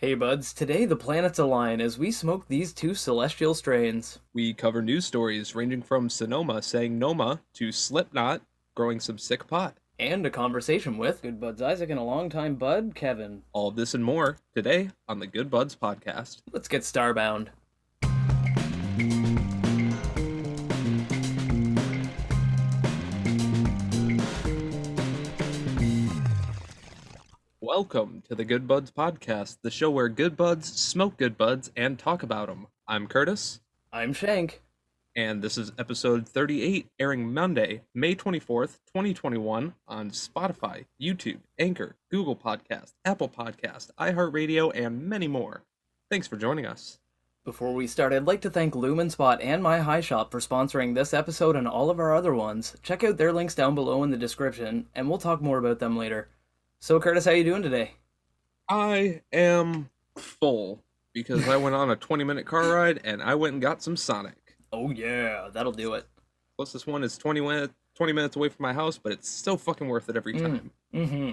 Hey buds, today the planets align as we smoke these two celestial strains. We cover news stories ranging from Sonoma saying Noma to Slipknot growing some sick pot. And a conversation with Good Buds Isaac and a longtime bud, Kevin. All this and more today on the Good Buds podcast. Let's get starbound. Welcome to the Good Buds podcast, the show where good buds smoke good buds and talk about them. I'm Curtis, I'm Shank. and this is episode 38, airing Monday, May 24th, 2021, on Spotify, YouTube, Anchor, Google Podcast, Apple Podcast, iHeartRadio, and many more. Thanks for joining us. Before we start, I'd like to thank Lumen Spot and My High Shop for sponsoring this episode and all of our other ones. Check out their links down below in the description, and we'll talk more about them later. So, Curtis, how you doing today? I am full because I went on a 20 minute car ride and I went and got some Sonic. Oh yeah, that'll do it. Closest one is 20 minutes, 20 minutes away from my house, but it's still fucking worth it every Mm. time. Mm-hmm.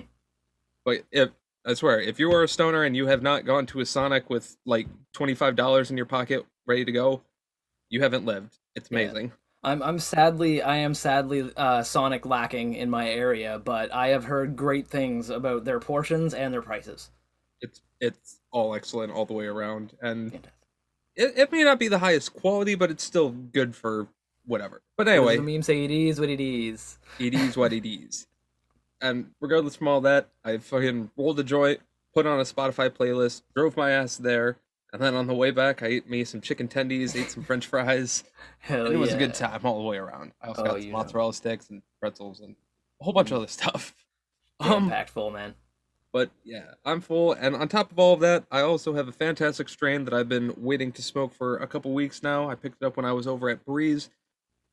But if I swear, if you are a stoner and you have not gone to a Sonic with like $25 in your pocket ready to go, you haven't lived. It's Yeah. I'm I'm sadly I am sadly uh, Sonic lacking in my area, but I have heard great things about their portions and their prices. It's it's all excellent all the way around and Fantastic. it, it may not be the highest quality, but it's still good for whatever. But anyway, the meme say it is what it is. it is what it is. And regardless from all that, I fucking rolled a joint, put on a Spotify playlist, drove my ass there, and then on the way back, I ate me some chicken tendies, ate some French fries, Hell and it was yeah. a good time all the way around. I also Oh, got some know. mozzarella sticks and pretzels and a whole bunch of other stuff. Jam Um, packed full, man. but yeah, I'm full, and on top of all of that, I also have a fantastic strain that I've been waiting to smoke for a couple weeks now. I picked it up when I was over at Breeze.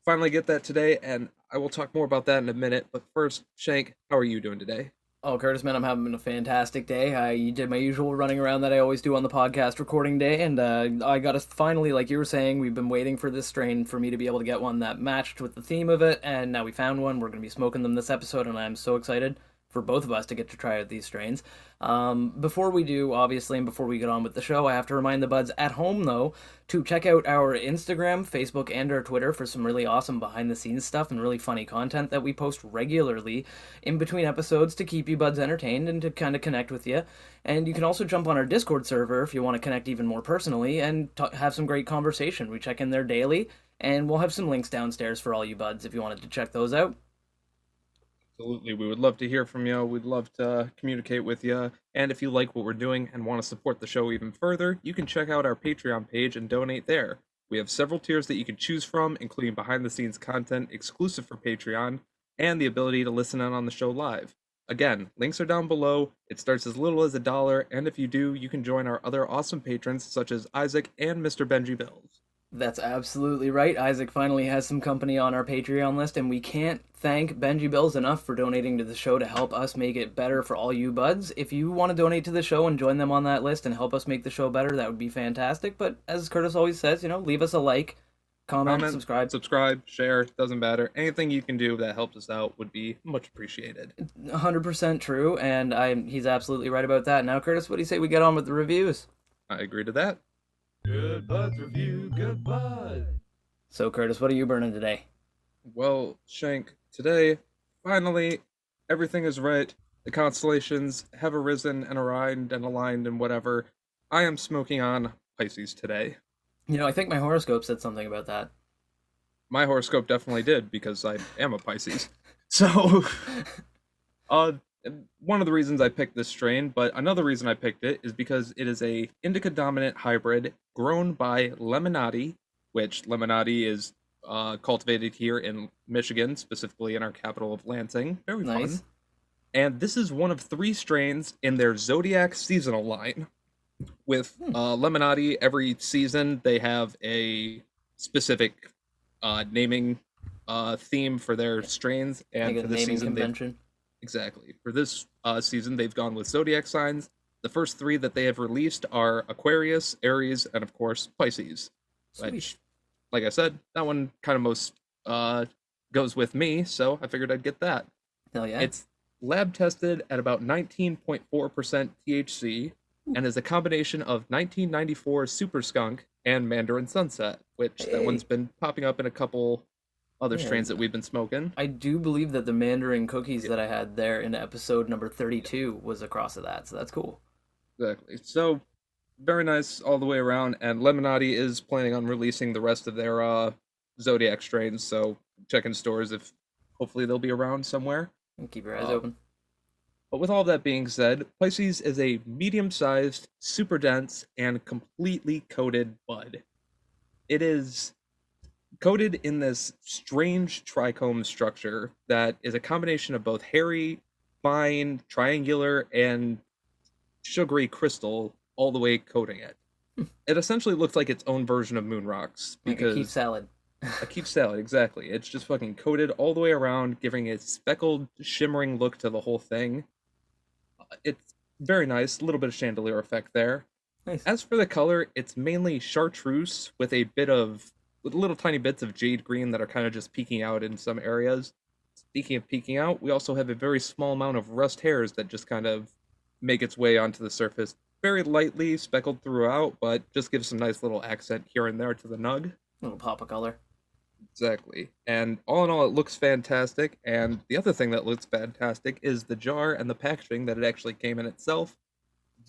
Finally get that today, and I will talk more about that in a minute. But first, Shank, how are you doing today? Oh, Curtis, man, I'm having a fantastic day. I did my usual running around that I always do on the podcast recording day, and uh, I got us finally, like you were saying, we've been waiting for this strain for me to be able to get one that matched with the theme of it, and now we found one. We're going to be smoking them this episode, and I'm so excited for both of us to get to try out these strains. Um, before we do, obviously, and before we get on with the show, I have to remind the buds at home, though, to check out our Instagram, Facebook, and our Twitter for some really awesome behind the scenes stuff and really funny content that we post regularly in between episodes to keep you buds entertained and to kind of connect with you. And you can also jump on our Discord server if you want to connect even more personally and t- have some great conversation. We check in there daily, and we'll have some links downstairs for all you buds if you wanted to check those out. Absolutely. We would love to hear from you. We'd love to uh, communicate with you. And if you like what we're doing and want to support the show even further, you can check out our Patreon page and donate there. We have several tiers that you can choose from, including behind the scenes content exclusive for Patreon and the ability to listen in on the show live. Again, links are down below. It starts as little as a dollar, and if you do, you can join our other awesome patrons such as Isaac and Mr. Benji Bills. That's absolutely right. Isaac finally has some company on our Patreon list, and we can't thank Benji Bills enough for donating to the show to help us make it better for all you buds. If you want to donate to the show and join them on that list and help us make the show better, that would be fantastic. But as Curtis always says, you know, leave us a like, comment, Comment, subscribe. Subscribe, share, doesn't matter. Anything you can do that helps us out would be much appreciated. 100% true, and I'm he's absolutely right about that. Now, Curtis, what do you say we get on with the reviews? I agree to that. Good Buds Review, Good Bud. So, Curtis, what are you burning today? Well, Shank, today, finally, everything is right. The constellations have arisen and aligned and aligned and whatever. I am smoking on Pisces today. You know, I think my horoscope said something about that. My horoscope definitely did because I am a Pisces. So, uh, one of the reasons I picked this strain, but another reason I picked it is because it is a indica dominant hybrid grown by Lemonnati, which Lemonnati is uh, cultivated here in Michigan, specifically in our capital of Lansing. Very Nice. fun. And this is one of three strains in their Zodiac seasonal line. With Hmm. uh, Lemonnati, every season they have a specific uh, naming uh, theme for their strains, and like for a this naming season, convention. exactly for this uh, season they've gone with zodiac signs. The first three that they have released are Aquarius, Aries, and of course Pisces. Sweet. Which, like I said, that one kind of most uh, goes with me, so I figured I'd get that. Hell yeah. It's lab tested at about 19.4% THC, and is a combination of 1994 Super Skunk and Mandarin Sunset, which that one's been popping up in a couple other Yeah. strains that we've been smoking. I do believe that the Mandarin cookies that I had there in episode number 32 was across of that, so that's cool. Exactly. So very nice all the way around. And Lemonnati is planning on releasing the rest of their uh, Zodiac strains. So check in stores if hopefully they'll be around somewhere. And keep your eyes Um, open. But with all that being said, Pisces is a medium sized, super dense, and completely coated bud. It is coated in this strange trichome structure that is a combination of both hairy, fine, triangular, and sugary crystal all the way coating it. It essentially looks like its own version of moon rocks because Like a keef salad. a keef salad, exactly. It's just fucking coated all the way around, giving a speckled, shimmering look to the whole thing. Uh, It's very nice, a little bit of chandelier effect there. Nice. As for the color, it's mainly chartreuse with a bit of, with little tiny bits of jade green that are kind of just peeking out in some areas. Speaking of peeking out, we also have a very small amount of rust hairs that just kind of make its way onto the surface. Very lightly speckled throughout, but just gives some nice little accent here and there to the nug. little pop of color. Exactly. And all in all, it looks fantastic. And the other thing that looks fantastic is the jar and the packaging that it actually came in itself.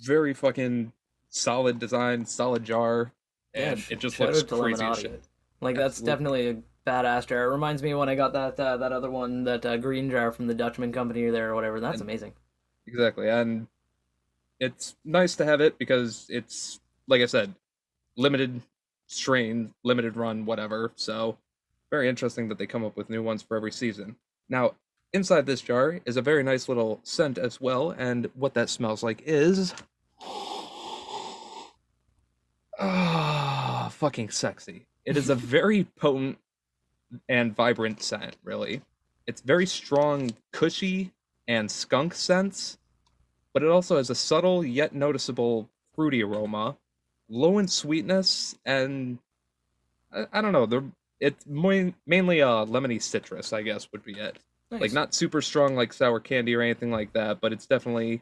Very fucking solid design, solid jar. And sh- it just looks crazy shit. Like that's Absolutely. definitely a badass jar. It reminds me when I got that uh, that other one, that uh, green jar from the Dutchman company there or whatever. That's And- amazing. Exactly. And it's nice to have it because it's, like I said, limited strain, limited run, whatever. So very interesting that they come up with new ones for every season. Now, inside this jar is a very nice little scent as well, and what that smells like is ah, fucking sexy. It is a very potent and vibrant scent, really. It's very strong, cushy, and skunk scents, but it also has a subtle yet noticeable fruity aroma, low in sweetness, and I, I don't know. The it's mainly uh lemony citrus, I guess, would be it. Nice. Like not super strong like sour candy or anything like that, but it's definitely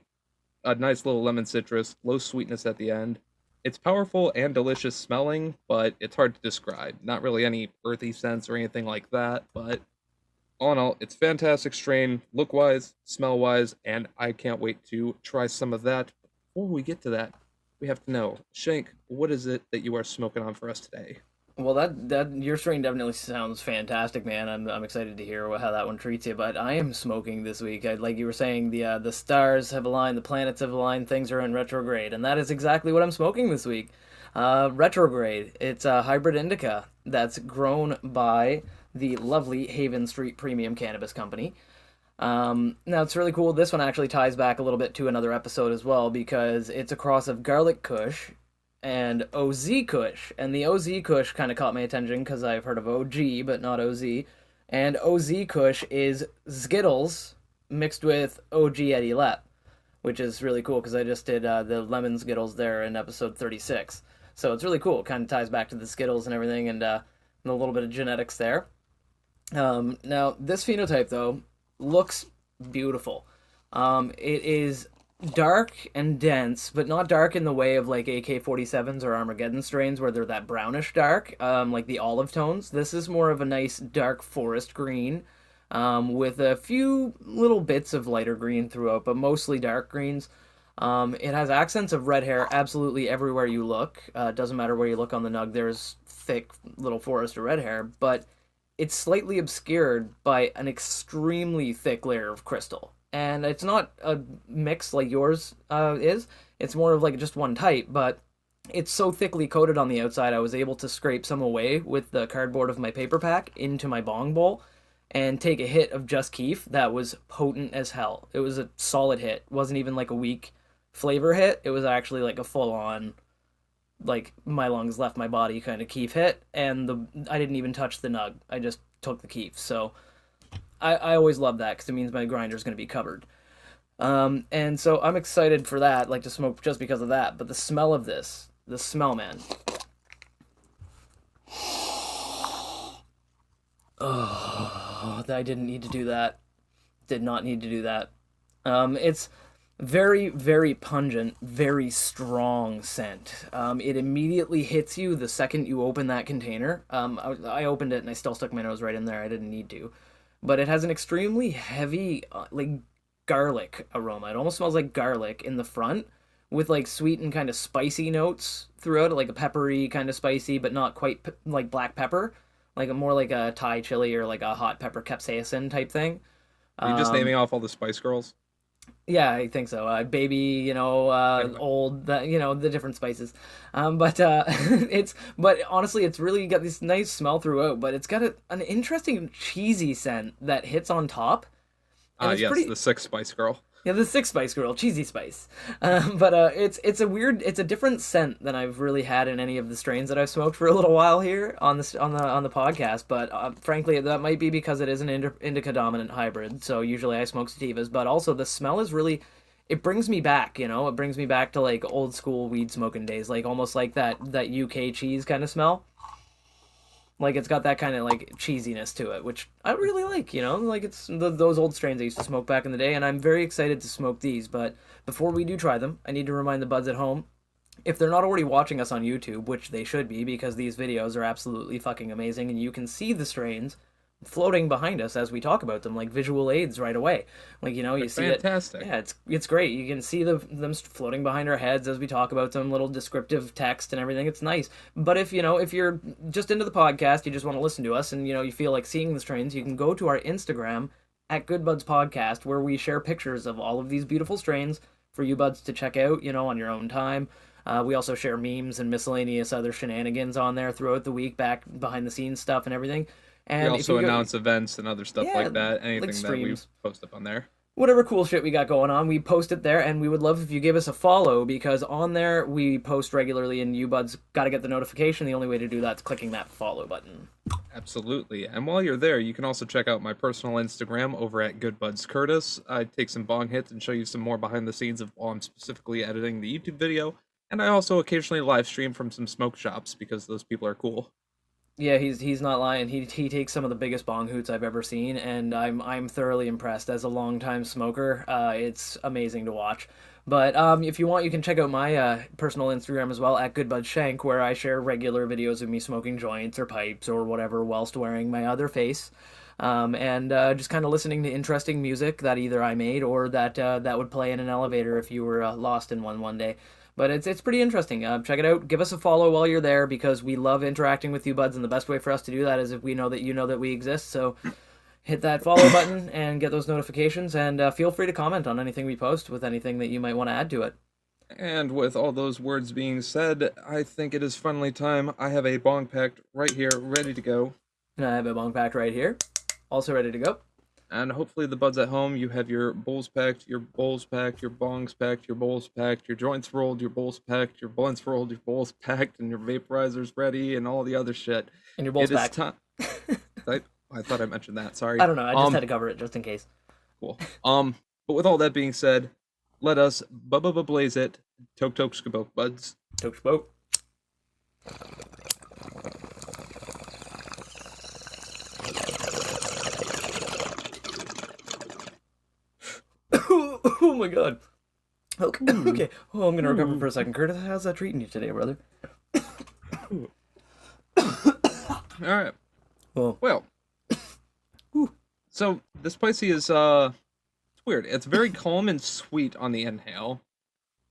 a nice little lemon citrus, low sweetness at the end. It's powerful and delicious smelling, but it's hard to describe. Not really any earthy scents or anything like that, but all in all, it's fantastic strain, look wise, smell wise, and I can't wait to try some of that. Before we get to that, we have to know, Shank, what is it that you are smoking on for us today? Well, that that your strain definitely sounds fantastic, man. I'm I'm excited to hear how that one treats you. But I am smoking this week. I, like you were saying, the uh, the stars have aligned, the planets have aligned, things are in retrograde, and that is exactly what I'm smoking this week. Uh, retrograde. It's a hybrid indica that's grown by the lovely Haven Street Premium Cannabis Company. Um, now it's really cool. This one actually ties back a little bit to another episode as well because it's a cross of garlic kush and OZ Kush. And the OZ Kush kind of caught my attention because I've heard of OG, but not OZ. And OZ Kush is Skittles mixed with OG Eddy Lepp, which is really cool because I just did uh, the lemon Skittles there in episode 36. So it's really cool. Kind of ties back to the Skittles and everything and, uh, and a little bit of genetics there. Um, now, this phenotype, though, looks beautiful. Um, it is dark and dense, but not dark in the way of like AK 47s or Armageddon strains where they're that brownish dark, um, like the olive tones. This is more of a nice dark forest green um, with a few little bits of lighter green throughout, but mostly dark greens. Um, it has accents of red hair absolutely everywhere you look. Uh, doesn't matter where you look on the nug, there's thick little forest of red hair, but it's slightly obscured by an extremely thick layer of crystal. And it's not a mix like yours uh, is. It's more of like just one type, but it's so thickly coated on the outside, I was able to scrape some away with the cardboard of my paper pack into my bong bowl and take a hit of Just Keef that was potent as hell. It was a solid hit. It wasn't even like a weak flavor hit. It was actually like a full on like my lungs left my body kind of keef hit and the I didn't even touch the nug. I just took the keef. So I, I always love that because it means my grinder's going to be covered. Um, and so I'm excited for that, like to smoke just because of that. But the smell of this, the smell, man. Oh, I didn't need to do that. Did not need to do that. Um, it's very very pungent very strong scent. Um, it immediately hits you the second you open that container. Um, I, I opened it and i still stuck my nose right in there. I didn't need to. But it has an extremely heavy uh, like garlic aroma. It almost smells like garlic in the front with like sweet and kind of spicy notes throughout it like a peppery kind of spicy but not quite pe- like black pepper. Like a more like a thai chili or like a hot pepper capsaicin type thing. Are you just Um, naming off all the Spice Girls? Yeah, I think so. Uh, baby, you know, uh, old, the, you know, the different spices. Um, but uh, it's, but honestly, it's really got this nice smell throughout. But it's got a, an interesting cheesy scent that hits on top. And Ah, yes, pretty- the six Spice Girl. Yeah, the six spice girl, cheesy spice. Um, but uh, it's it's a weird, it's a different scent than I've really had in any of the strains that I've smoked for a little while here on this on the on the podcast. But uh, frankly, that might be because it is an indica dominant hybrid. So usually I smoke sativas, but also the smell is really. It brings me back, you know. It brings me back to like old school weed smoking days, like almost like that that UK cheese kind of smell. Like it's got that kind of like cheesiness to it, which I really like. You know, like it's the, those old strains I used to smoke back in the day, and I'm very excited to smoke these. But before we do try them, I need to remind the buds at home, if they're not already watching us on YouTube, which they should be, because these videos are absolutely fucking amazing, and you can see the strains floating behind us as we talk about them, like visual aids right away. Like you know, you see it. Fantastic. Yeah, it's it's great. You can see the, them floating behind our heads as we talk about them, little descriptive text and everything. It's nice. But if you know, if you're just into the podcast, you just want to listen to us, and you know, you feel like seeing the strains, you can go to our Instagram at Good Buds Podcast, where we share pictures of all of these beautiful strains for you buds to check out. You know, on your own time. Uh, we also share memes and miscellaneous other shenanigans on there throughout the week, back behind the scenes stuff and everything. And we also you go- announce events and other stuff Yeah, like that. like Anything that we post up on there. whatever cool shit we got going on, we post it there, and we would love if you give us a follow because on there we post regularly, and you buds got to get the notification. The only way to do that is clicking that follow button. Absolutely. And while you're there, you can also check out my personal Instagram over at Goodbuds Curtis. I take some bong hits and show you some more behind the scenes of while I'm specifically editing the YouTube video. And I also occasionally live stream from some smoke shops because those people are cool. Yeah, he's he's not lying. He he takes some of the biggest bong hoots I've ever seen, and I'm I'm thoroughly impressed. As a longtime smoker, uh, it's amazing to watch. But um, if you want, you can check out my uh, personal Instagram as well at GoodBudShank, where I share regular videos of me smoking joints or pipes or whatever whilst wearing my other face, um, and uh, just kind of listening to interesting music that either I made or that uh, that would play in an elevator if you were uh, lost in one one day. But it's it's pretty interesting. Uh, check it out. Give us a follow while you're there because we love interacting with you buds, and the best way for us to do that is if we know that you know that we exist. So hit that follow button and get those notifications, and uh, feel free to comment on anything we post with anything that you might want to add to it. And with all those words being said, I think it is finally time. I have a bong packed right here, ready to go. And I have a bong packed right here, also ready to go. And hopefully, the buds at home, you have your bowls packed, your bowls packed, your bongs packed, your bowls packed, your joints rolled, your bowls packed, your blunts rolled, your bowls packed, and your vaporizers ready, and all the other shit. And your bowl's it time. I, I thought I mentioned that. Sorry. I don't know. I just Um, had to cover it just in case. Cool. Um, but with all that being said, let us bubba blaze it. Tok tok skabok buds. Tok spoke. oh my god. Okay. Hmm. okay. Oh, I'm gonna hmm. recover for a second. Curtis, how's that treating you today, brother? All right. Oh, Well. So the spicy is uh, it's weird. It's very calm and sweet on the inhale,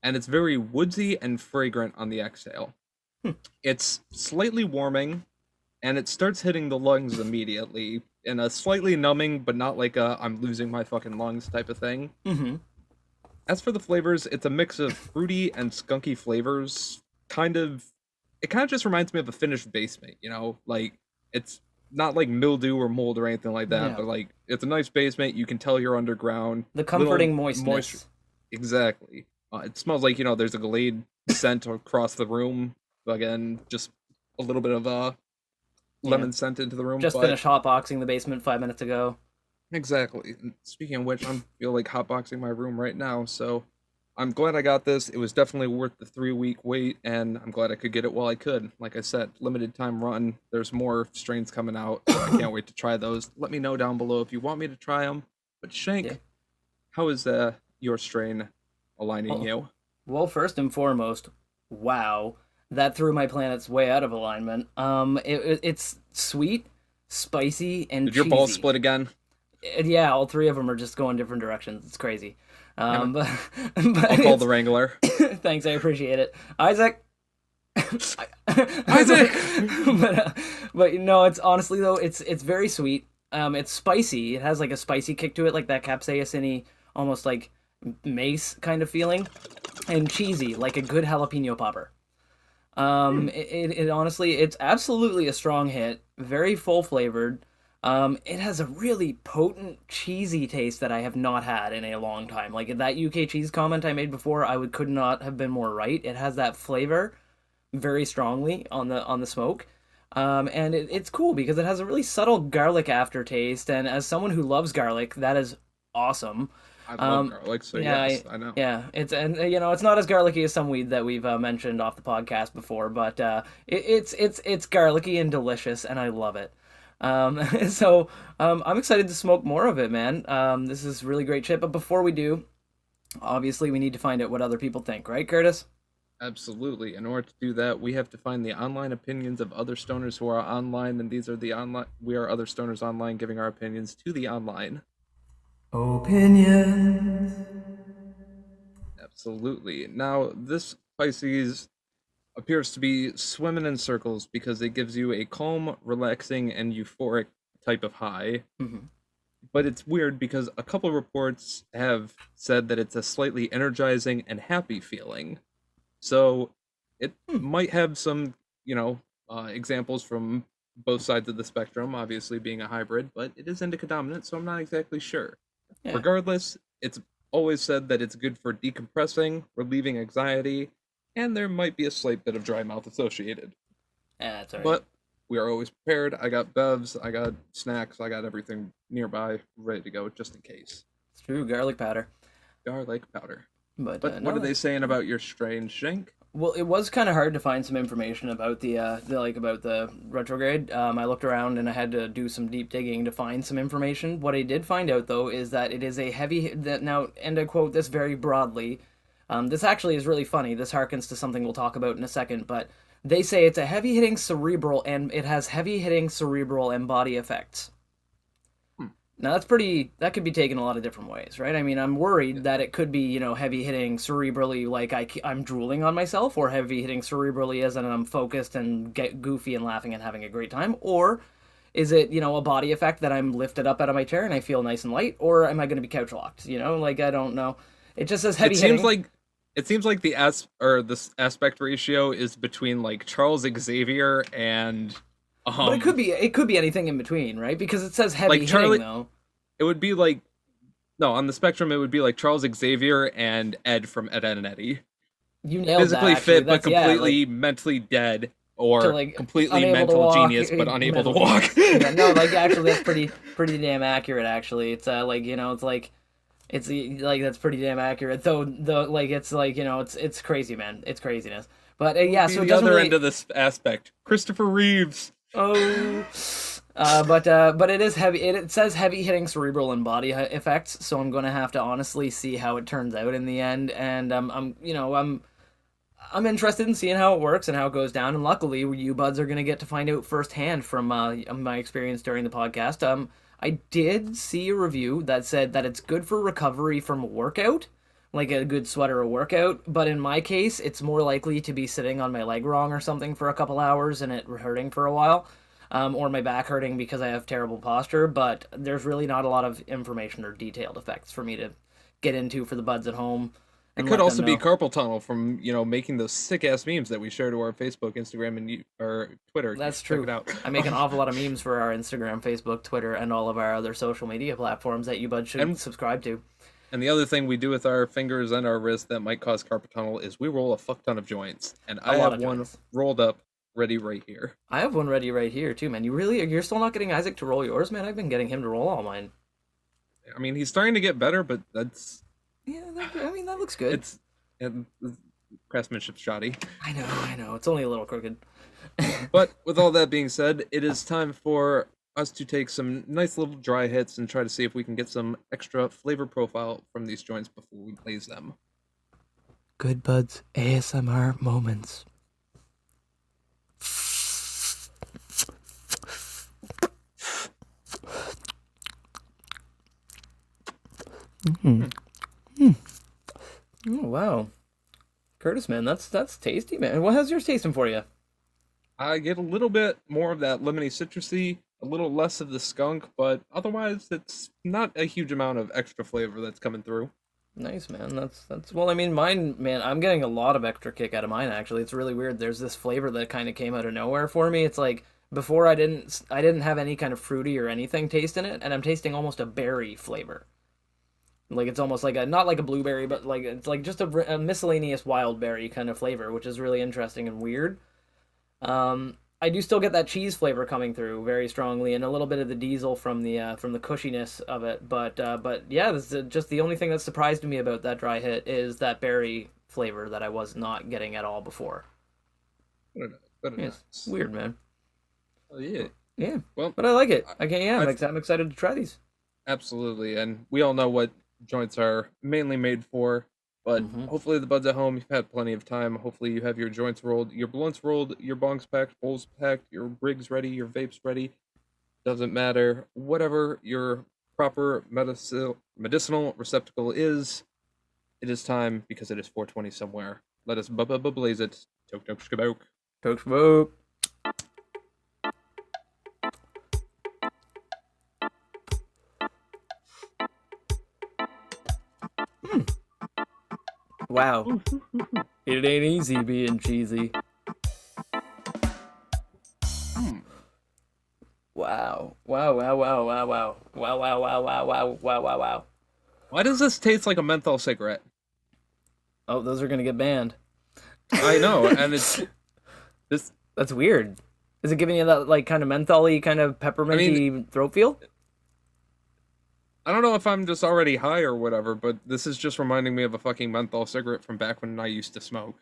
and it's very woodsy and fragrant on the exhale. Hmm. It's slightly warming, and it starts hitting the lungs immediately in a slightly numbing, but not like a I'm losing my fucking lungs type of thing. mm-hmm. As for the flavors, it's a mix of fruity and skunky flavors. Kind of, it kind of just reminds me of a finished basement. You know, like it's not like mildew or mold or anything like that, Yeah. but like it's a nice basement. You can tell you're underground. The comforting moistness. moisture- Exactly. Uh, it smells like you know there's a Glade scent across the room. Again, just a little bit of uh, Yeah. lemon scent into the room. Just but- finished hotboxing the basement five minutes ago. Exactly. And Speaking of which, I feel like hotboxing my room right now, so I'm glad I got this. It was definitely worth the three week wait, and I'm glad I could get it while I could. Like I said, limited time run. There's more strains coming out. So I can't wait to try those. Let me know down below if you want me to try them. But Shank, Yeah. how is uh, your strain aligning Oh. you. Well, first and foremost, wow, that threw my planets way out of alignment. Um, it, it- it's sweet, spicy, and Did your balls split again? Uh, Yeah, all three of them are just going different directions. It's crazy. Um, but, but I'll call the Wrangler. Thanks, I appreciate it, Isaac. Isaac! but uh, but no, it's honestly though, it's it's very sweet. Um, it's spicy. It has like a spicy kick to it, like that capsaicin almost like mace kind of feeling, and cheesy, like a good jalapeno popper. Um, it, it, honestly, it's absolutely a strong hit. Very full flavored. Um, it has a really potent cheesy taste that I have not had in a long time. Like that UK cheese comment I made before, I would could not have been more right. It has that flavor very strongly on the on the smoke. Um, and it, it's cool because it has a really subtle garlic aftertaste. And as someone who loves garlic, that is awesome. I love Um, garlic, so yeah, yes, I, know. Yeah, it's and you know it's not as garlicky as some weed that we've uh, mentioned off the podcast before, but uh, it, it's it's it's garlicky and delicious, and I love it. Um, so um, I'm excited to smoke more of it, man. Um, this is really great shit. But before we do, obviously we need to find out what other people think, right, Curtis? Absolutely. In order to do that, we have to find the online opinions of other stoners who are online, and these are the online. We are other stoners online, giving our opinions to the online. Opinions. Absolutely. Now, this Pisces appears to be swimming in circles because it gives you a calm, relaxing, and euphoric type of high. Mhm. But it's weird because a couple reports have said that it's a slightly energizing and happy feeling. So it Hmm. might have some, you know, uh, examples from both sides of the spectrum, obviously being a hybrid, but it is indica dominant, so I'm not exactly sure. Yeah. Regardless, it's always said that it's good for decompressing, relieving anxiety, and there might be a slight bit of dry mouth associated. Yeah, that's alright. But we are always prepared. I got bevs, I got snacks, I got everything nearby, ready to go just in case. it's true, garlic powder. Garlic powder. But, But uh, what no, are they saying about your strange shank? Well, it was kind of hard to find some information about the, uh, the like about the retrograde. Um, I looked around and I had to do some deep digging to find some information. What I did find out though is that it is a heavy that now, and I quote this very broadly. Um, this actually is really funny. This harkens to something we'll talk about in a second, but they say it's a heavy hitting cerebral and it has heavy hitting cerebral and body effects. Now that's pretty. That could be taken a lot of different ways, right? I mean, I'm worried that it could be, you know, heavy hitting cerebrally, like I, I'm drooling on myself, or heavy hitting cerebrally as in I'm focused and get goofy and laughing and having a great time, or is it, you know, a body effect that I'm lifted up out of my chair and I feel nice and light, or am I going to be couch locked? You know, like I don't know. It just says heavy it hitting. seems like it seems like the as or this aspect ratio is between like Charles Xavier and um, but it could be it could be anything in between, right? Because it says heavy Like Charlie- hitting though. it would be like no on the spectrum it would be like Charles Xavier and Ed from Ed, Edd n Eddy You nailed physically that. fit but That's- yeah, like- completely mentally dead or To, like, completely mental walk, genius but unable to walk yeah, no, like actually, that's pretty pretty damn accurate. Actually, it's uh, like you know, it's like it's like that's pretty damn accurate. Though, though, like it's like you know, it's it's crazy, man. It's craziness. But uh, yeah, so it the doesn't other really. end of this aspect Christopher Reeves Oh. Uh, but uh, but it is heavy. It, it says heavy hitting cerebral and body effects, so I'm gonna have to honestly see how it turns out in the end. And um, I'm you know I'm I'm interested in seeing how it works and how it goes down. And luckily, you buds are gonna get to find out firsthand from uh, my experience during the podcast. Um, I did see a review that said that it's good for recovery from a workout, like a good sweat or a workout. But in my case, it's more likely to be sitting on my leg wrong or something for a couple hours and it hurting for a while um, or my back hurting because I have terrible posture. But there's really not a lot of information or detailed effects for me to get into for the buds at home. it could also be carpal tunnel from you know making those sick ass memes that we share to our Facebook Instagram and or Twitter That's Check true. it out I make an awful lot of memes for our Instagram, Facebook, Twitter, and all of our other social media platforms that you buds should And- subscribe to. And the other thing we do with our fingers and our wrists that might cause carpal tunnel is we roll a fuck ton of joints. And I have one joints. rolled up, ready right here. I have one ready right here too, man. You really you're still not getting Isaac to roll yours, man. I've been getting him to roll all mine. I mean, he's starting to get better, but that's Yeah, that, I mean that looks good. it's and craftsmanship shoddy. I know, I know. It's only a little crooked. But with all that being said, it is time for us to take some nice little dry hits and try to see if we can get some extra flavor profile from these joints before we blaze them. Good Buds ASMR moments. hmm Oh wow, Curtis, man, that's that's tasty, man. What how's yours tasting for you? I get a little bit more of that lemony citrusy, a little less of the skunk, but otherwise it's not a huge amount of extra flavor that's coming through. Nice, man. That's that's well. I mean, mine, man. I'm getting a lot of extra kick out of mine. Actually, it's really weird. There's this flavor that kind of came out of nowhere for me. It's like before I didn't I didn't have any kind of fruity or anything taste in it, and I'm tasting almost a berry flavor. Like it's almost like a not like a blueberry, but like it's like just a, a miscellaneous wild berry kind of flavor, which is really interesting and weird. Um, I do still get that cheese flavor coming through very strongly, and a little bit of the diesel from the uh, from the cushiness of it. But uh, but yeah, this is just the only thing that surprised me about that dry hit is that berry flavor that I was not getting at all before. What a, what a Yeah, nice- weird, man. Oh, yeah, Yeah, well, but I like it. I can't. Yeah, I'm, ex- I'm excited to try these. absolutely. And we all know what joints are mainly made for. But Mhm. hopefully, the buds at home, you've had plenty of time. Hopefully, you have your joints rolled, your blunts rolled, your bongs packed, bowls packed, your rigs ready, your vapes ready. Doesn't matter. Whatever your proper medicinal medicinal receptacle is, it is time because it is 420 somewhere. Let us bu- bu- bu- blaze it. Tok tok shkaboke. Coke smoke. Wow. it ain't easy being cheesy. Hmm. Wow. Wow, wow, wow, wow, wow. Wow, wow, wow, wow, wow, wow, wow, wow. Why does this taste like a menthol cigarette? Oh, those are gonna get banned. I know, and it's this. That's weird. Is it giving you that like kind of mentholy, kind of pepperminty throat feel? I don't know if I'm just already high or whatever, but this is just reminding me of a fucking menthol cigarette from back when I used to smoke.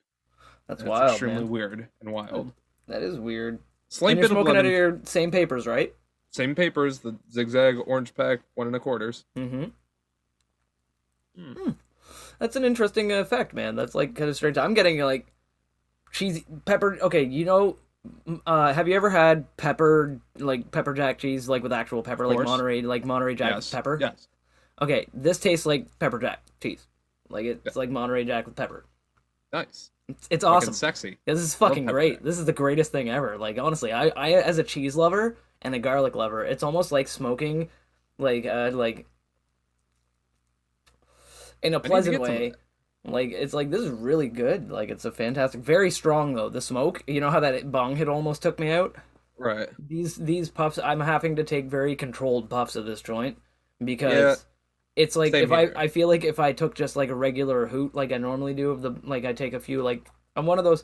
That's That's wild, extremely man. weird and wild. That is weird. Slight and you're bit of smoking out of your same papers, right? same papers, the zigzag orange pack, one and a quarters. Mm-hmm. Hmm. Hmm. That's an interesting effect, man. That's like kind of strange. I'm getting like cheesy pepper. Okay, you know, uh, have you ever had pepper like pepper jack cheese like with actual pepper, like. Monterey, like Monterey Jack yes. pepper? Yes. Okay, this tastes like pepper jack cheese. Like it's Yeah. like Monterey Jack with pepper. Nice. It's, it's Fucking awesome. sexy. This is fucking great. jack. This is the greatest thing ever. Like honestly, I, I as a cheese lover and a garlic lover, it's almost like smoking, like uh like in a pleasant way. Like it's like this is really good. Like it's a fantastic, very strong though. The smoke, you know how that bong hit almost took me out. Right. These these puffs, I'm having to take very controlled puffs of this joint because Yeah. it's like Same if here. I I feel like if I took just like a regular hoot like I normally do of the like I take a few like I'm one of those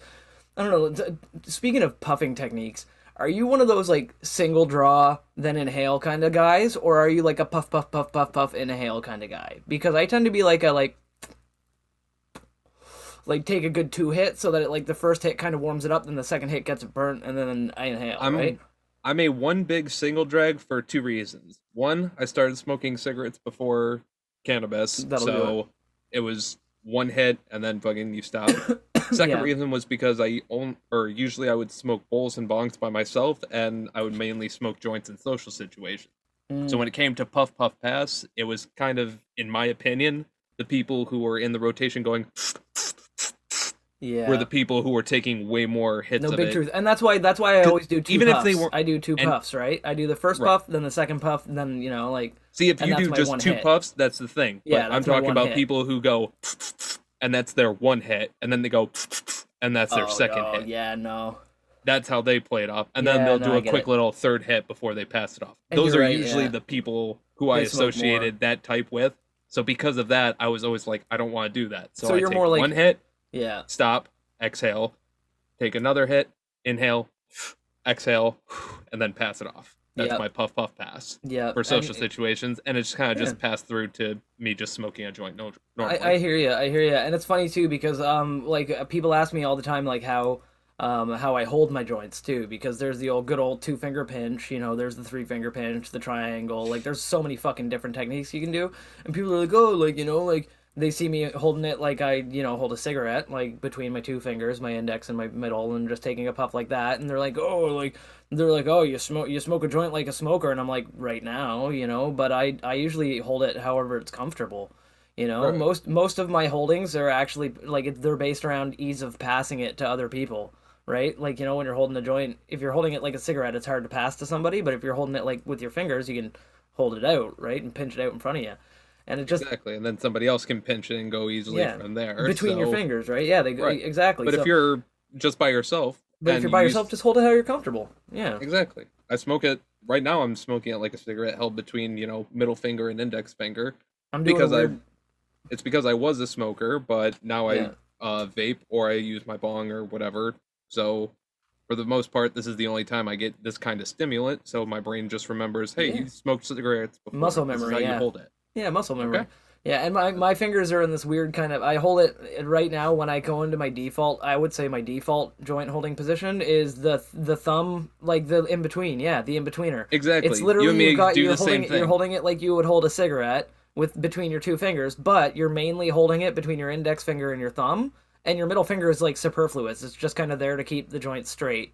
I don't know. Speaking of puffing techniques, are you one of those like single draw then inhale kind of guys, or are you like a puff puff puff puff puff inhale kind of guy? Because I tend to be like a like like take a good two hits so that it like the first hit kind of warms it up, then the second hit gets it burnt, and then I inhale. I'm right? I'm a one big single drag for two reasons. One, I started smoking cigarettes before cannabis, That'll so it. was one hit and then fucking you stop. Second Yeah. reason was because I own or usually I would smoke bowls and bongs by myself, and I would mainly smoke joints in social situations. Mm. So when it came to puff puff pass, it was kind of, in my opinion, the people who were in the rotation going yeah. were the people who were taking way more hits no of big it. truth, and that's why that's why I always do two even if they weren't- I do two and- puffs, right? I do the first Right. puff, then the second puff, then you know, like See, if you do just two hit. puffs, that's the thing. But Yeah, I'm talking about hit. people who go, and that's their one hit, and then they go, and that's their oh, second no, hit. Yeah, no. That's how they play it off, and then Yeah, they'll no, do a quick it. little third hit before they pass it off. And Those you're right, usually yeah. the people who I They more. associated that type with. So because of that, I was always like, I don't want to do that. So, So I you're take more like- one hit, Yeah. stop, exhale, take another hit, inhale, exhale, and then pass it off. That's Yep. my puff puff pass Yeah. for social and- situations, and it just kind of Yeah. just passed through to me just smoking a joint. No. I, I hear you. I hear you, and it's funny too because um like uh, people ask me all the time like how um how I hold my joints too because there's the old good old two finger pinch, you know, there's the three finger pinch, the triangle, like there's so many fucking different techniques you can do, and people are like oh like you know like they see me holding it like I, you know, hold a cigarette, like between my two fingers, my index and my middle, and just taking a puff like that, and they're like, oh, like they're like, oh, you smoke, you smoke a joint like a smoker, and I'm like, right now, you know, but I, I usually hold it however it's comfortable. You know, Right. most most of my holdings are actually like they're based around ease of passing it to other people, right? Like you know, when you're holding a joint, if you're holding it like a cigarette, it's hard to pass to somebody, but if you're holding it like with your fingers, you can hold it out, right, and pinch it out in front of you, and it just Exactly, and then somebody else can pinch it and go easily Yeah, from there. between your fingers, right? Yeah, they go Right. exactly. But so- if you're just by yourself, but if you're by you yourself, use- just hold it how you're comfortable. Yeah, exactly. I smoke it right now. I'm smoking it like a cigarette, held between you know middle finger and index finger. I'm doing because a I- weird, It's because I was a smoker, but now Yeah. I uh, vape or I use my bong or whatever. So for the most part, this is the only time I get this kind of stimulant. So my brain just remembers, hey, Yeah. you smoked cigarettes before. Muscle This is memory, how yeah. you hold it. Yeah, muscle memory. Okay. Yeah, and my, my fingers are in this weird kind of. I hold it right now when I go into my default. I would say my default joint holding position is the the thumb, like the in between. Yeah, the in betweener. Exactly. It's literally you and me got do you're the holding same thing. you're holding it like you would hold a cigarette with between your two fingers, but you're mainly holding it between your index finger and your thumb, and your middle finger is like superfluous. It's just kind of there to keep the joint straight.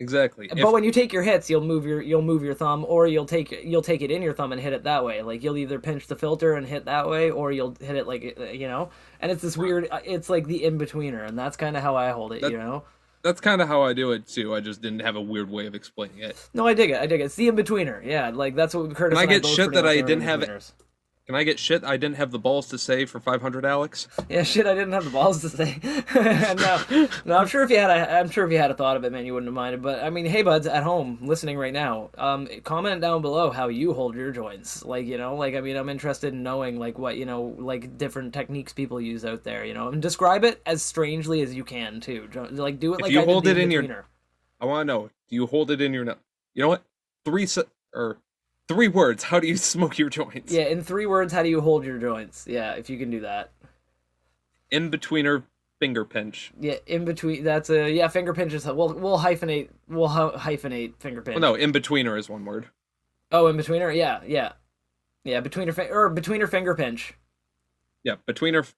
Exactly. If- but when you take your hits, you'll move your you'll move your thumb, or you'll take you'll take it in your thumb and hit it that way. Like you'll either pinch the filter and hit that way, or you'll hit it like uh, you know. And it's this weird. uh, It's like the in betweener, and that's kind of how I hold it. That- you know. that's kind of how I do it too. I just didn't have a weird way of explaining it. No, I dig it. I dig it. It's the in betweener. Yeah, like that's what Curtis. I and I get both shit that I didn't have-. Can I get shit I didn't have the balls to say for 500, Alex? Yeah, shit. I didn't have the balls to say. no, no. I'm sure if you had, a, I'm sure if you had a thought of it, man, you wouldn't have minded. But I mean, hey, buds, at home listening right now, um, comment down below how you hold your joints. Like, you know, like I mean, I'm interested in knowing like what you know, like different techniques people use out there. You know, and describe it as strangely as you can too. Like, do it like If you I hold it in your-. I want to know. Do you hold it in your? You know what? Three se- or three words. How do you smoke your joints? Yeah, in three words, how do you hold your joints? Yeah, if you can do that. In betweener finger pinch. Yeah, in between. That's a yeah. Finger pinch is we'll we'll hyphenate we'll hyphenate finger pinch. Well, no, in betweener is one word. Oh, in between her, yeah, yeah, yeah. Between her fi- or between her finger pinch. Yeah, betweener.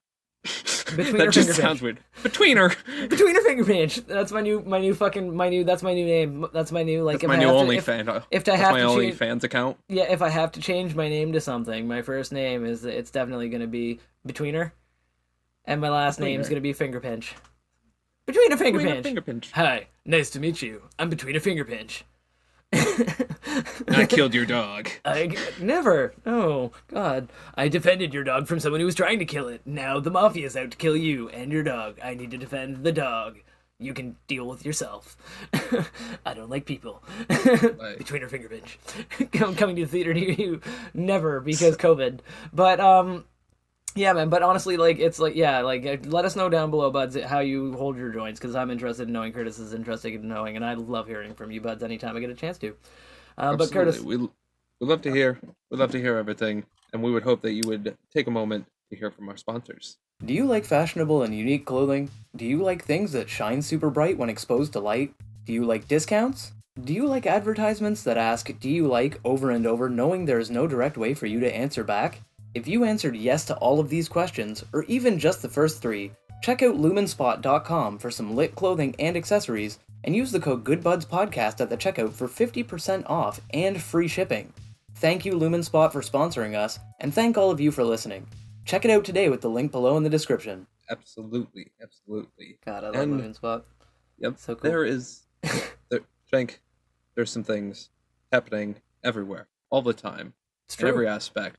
Betweener that just sounds weird. Betweener. Between her finger pinch. That's my new my new fucking my new that's my new name. That's my new like That's if my I new have to- only if, fan. uh, if I have my to only change, fans account. yeah, if I have to change my name to something, my first name is it's definitely gonna be between her, and my last name's Betweener. gonna be finger pinch. Between her finger Betweener pinch. finger pinch. Hi, nice to meet you. I'm between a finger pinch. I killed your dog. I never. Oh God! I defended your dog from someone who was trying to kill it. Now the mafia's out to kill you and your dog. I need to defend the dog. You can deal with yourself. I don't like people. Between her finger pinch. Come- Coming to the theater near you. Never because COVID. But um, yeah, man. But honestly, like it's like yeah, like uh, let us know down below, buds, how you hold your joints because I'm interested in knowing. Curtis is interested in knowing, and I love hearing from you, buds, anytime I get a chance to. Uh, but Curtis, we we love to hear we love to hear everything, and we would hope that you would take a moment to hear from our sponsors. Do you like fashionable and unique clothing? Do you like things that shine super bright when exposed to light? Do you like discounts? Do you like advertisements that ask, Do you like over and over, knowing there is no direct way for you to answer back? If you answered yes to all of these questions, or even just the first three, check out lumenspot.com for some lit clothing and accessories, and use the code GoodBudsPodcast at the checkout for 50% off and free shipping. Thank you, Lumenspot, for sponsoring us, and thank all of you for listening. Check it out today with the link below in the description. Absolutely, absolutely. God, I love And- Lumenspot. Yep. So cool. There is, there, there's some things happening everywhere, all the time, It's in every aspect.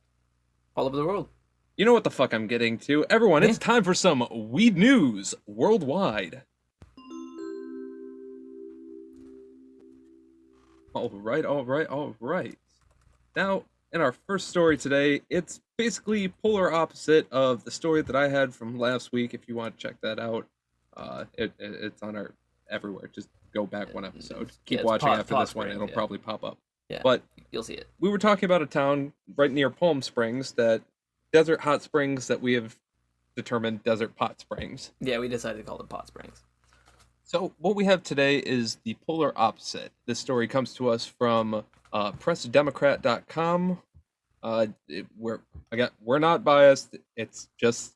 All over the world. You know what the fuck I'm getting to? Everyone, it's time for some weed news worldwide. All right, all right, all right. Now, in our first story today, it's basically polar opposite of the story that I had from last week. If you want to check that out, uh, it, it it's on our everywhere. Just go back one episode. Keep it's watching Pot- after Pot this one; it'll yeah. probably pop up. Yeah. But You'll see it. we were talking about a town right near Palm Springs that desert hot springs that we have determined desert pot springs. Yeah, we decided to call it Pot Springs. So what we have today is the polar opposite. This story comes to us from uh, PressDemocrat.com. Uh, it, we're again, we're not biased. It's just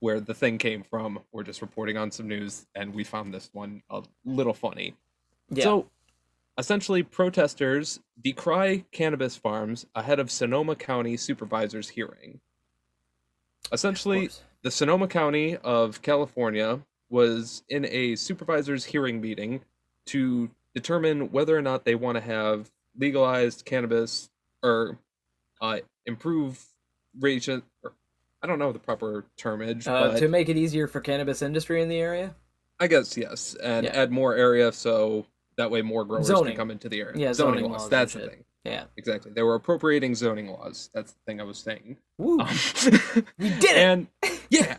where the thing came from. We're just reporting on some news, and we found this one a little funny. Yeah. So, essentially, protesters decry cannabis farms ahead of Sonoma County supervisor's hearing. Essentially, the Sonoma County of California was in a supervisor's hearing meeting to determine whether or not they want to have legalized cannabis or uh, improve region. Or, I don't know the proper termage, uh, but to make it easier for cannabis industry in the area. I guess yes, and Yeah. add more area so that way more growers Zoning. can come into the area. Yeah, zoning, zoning laws. laws That's the shit. thing. Yeah. Exactly. They were appropriating zoning laws. That's the thing I was saying. Woo. Um, we did it. and yeah.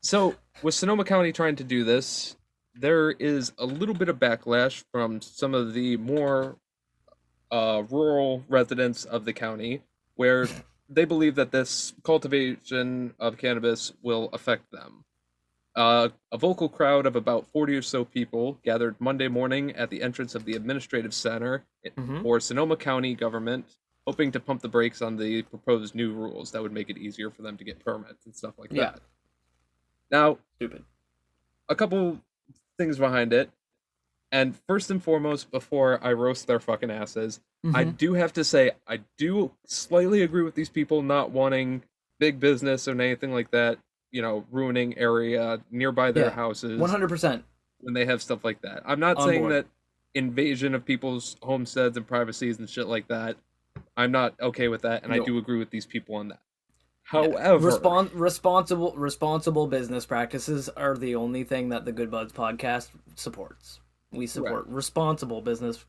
So with Sonoma County trying to do this, there is a little bit of backlash from some of the more uh, rural residents of the county, where they believe that this cultivation of cannabis will affect them. Uh, a vocal crowd of about 40 or so people gathered Monday morning at the entrance of the administrative center Mhm. for Sonoma County government, hoping to pump the brakes on the proposed new rules that would make it easier for them to get permits and stuff like Yeah. that. Now, Stupid. a couple things behind it. And first and foremost, before I roast their fucking asses, I Mhm. do have to say I do slightly agree with these people not wanting big business or anything like that, you know, ruining area nearby their Yeah. houses 100%. when they have stuff like that. I'm not On saying board. that invasion of people's homesteads and privacies and shit like that. I'm not okay with that, and I do agree with these people on that. However, Respon- responsible responsible business practices are the only thing that the Good Buds podcast supports. We support responsible business.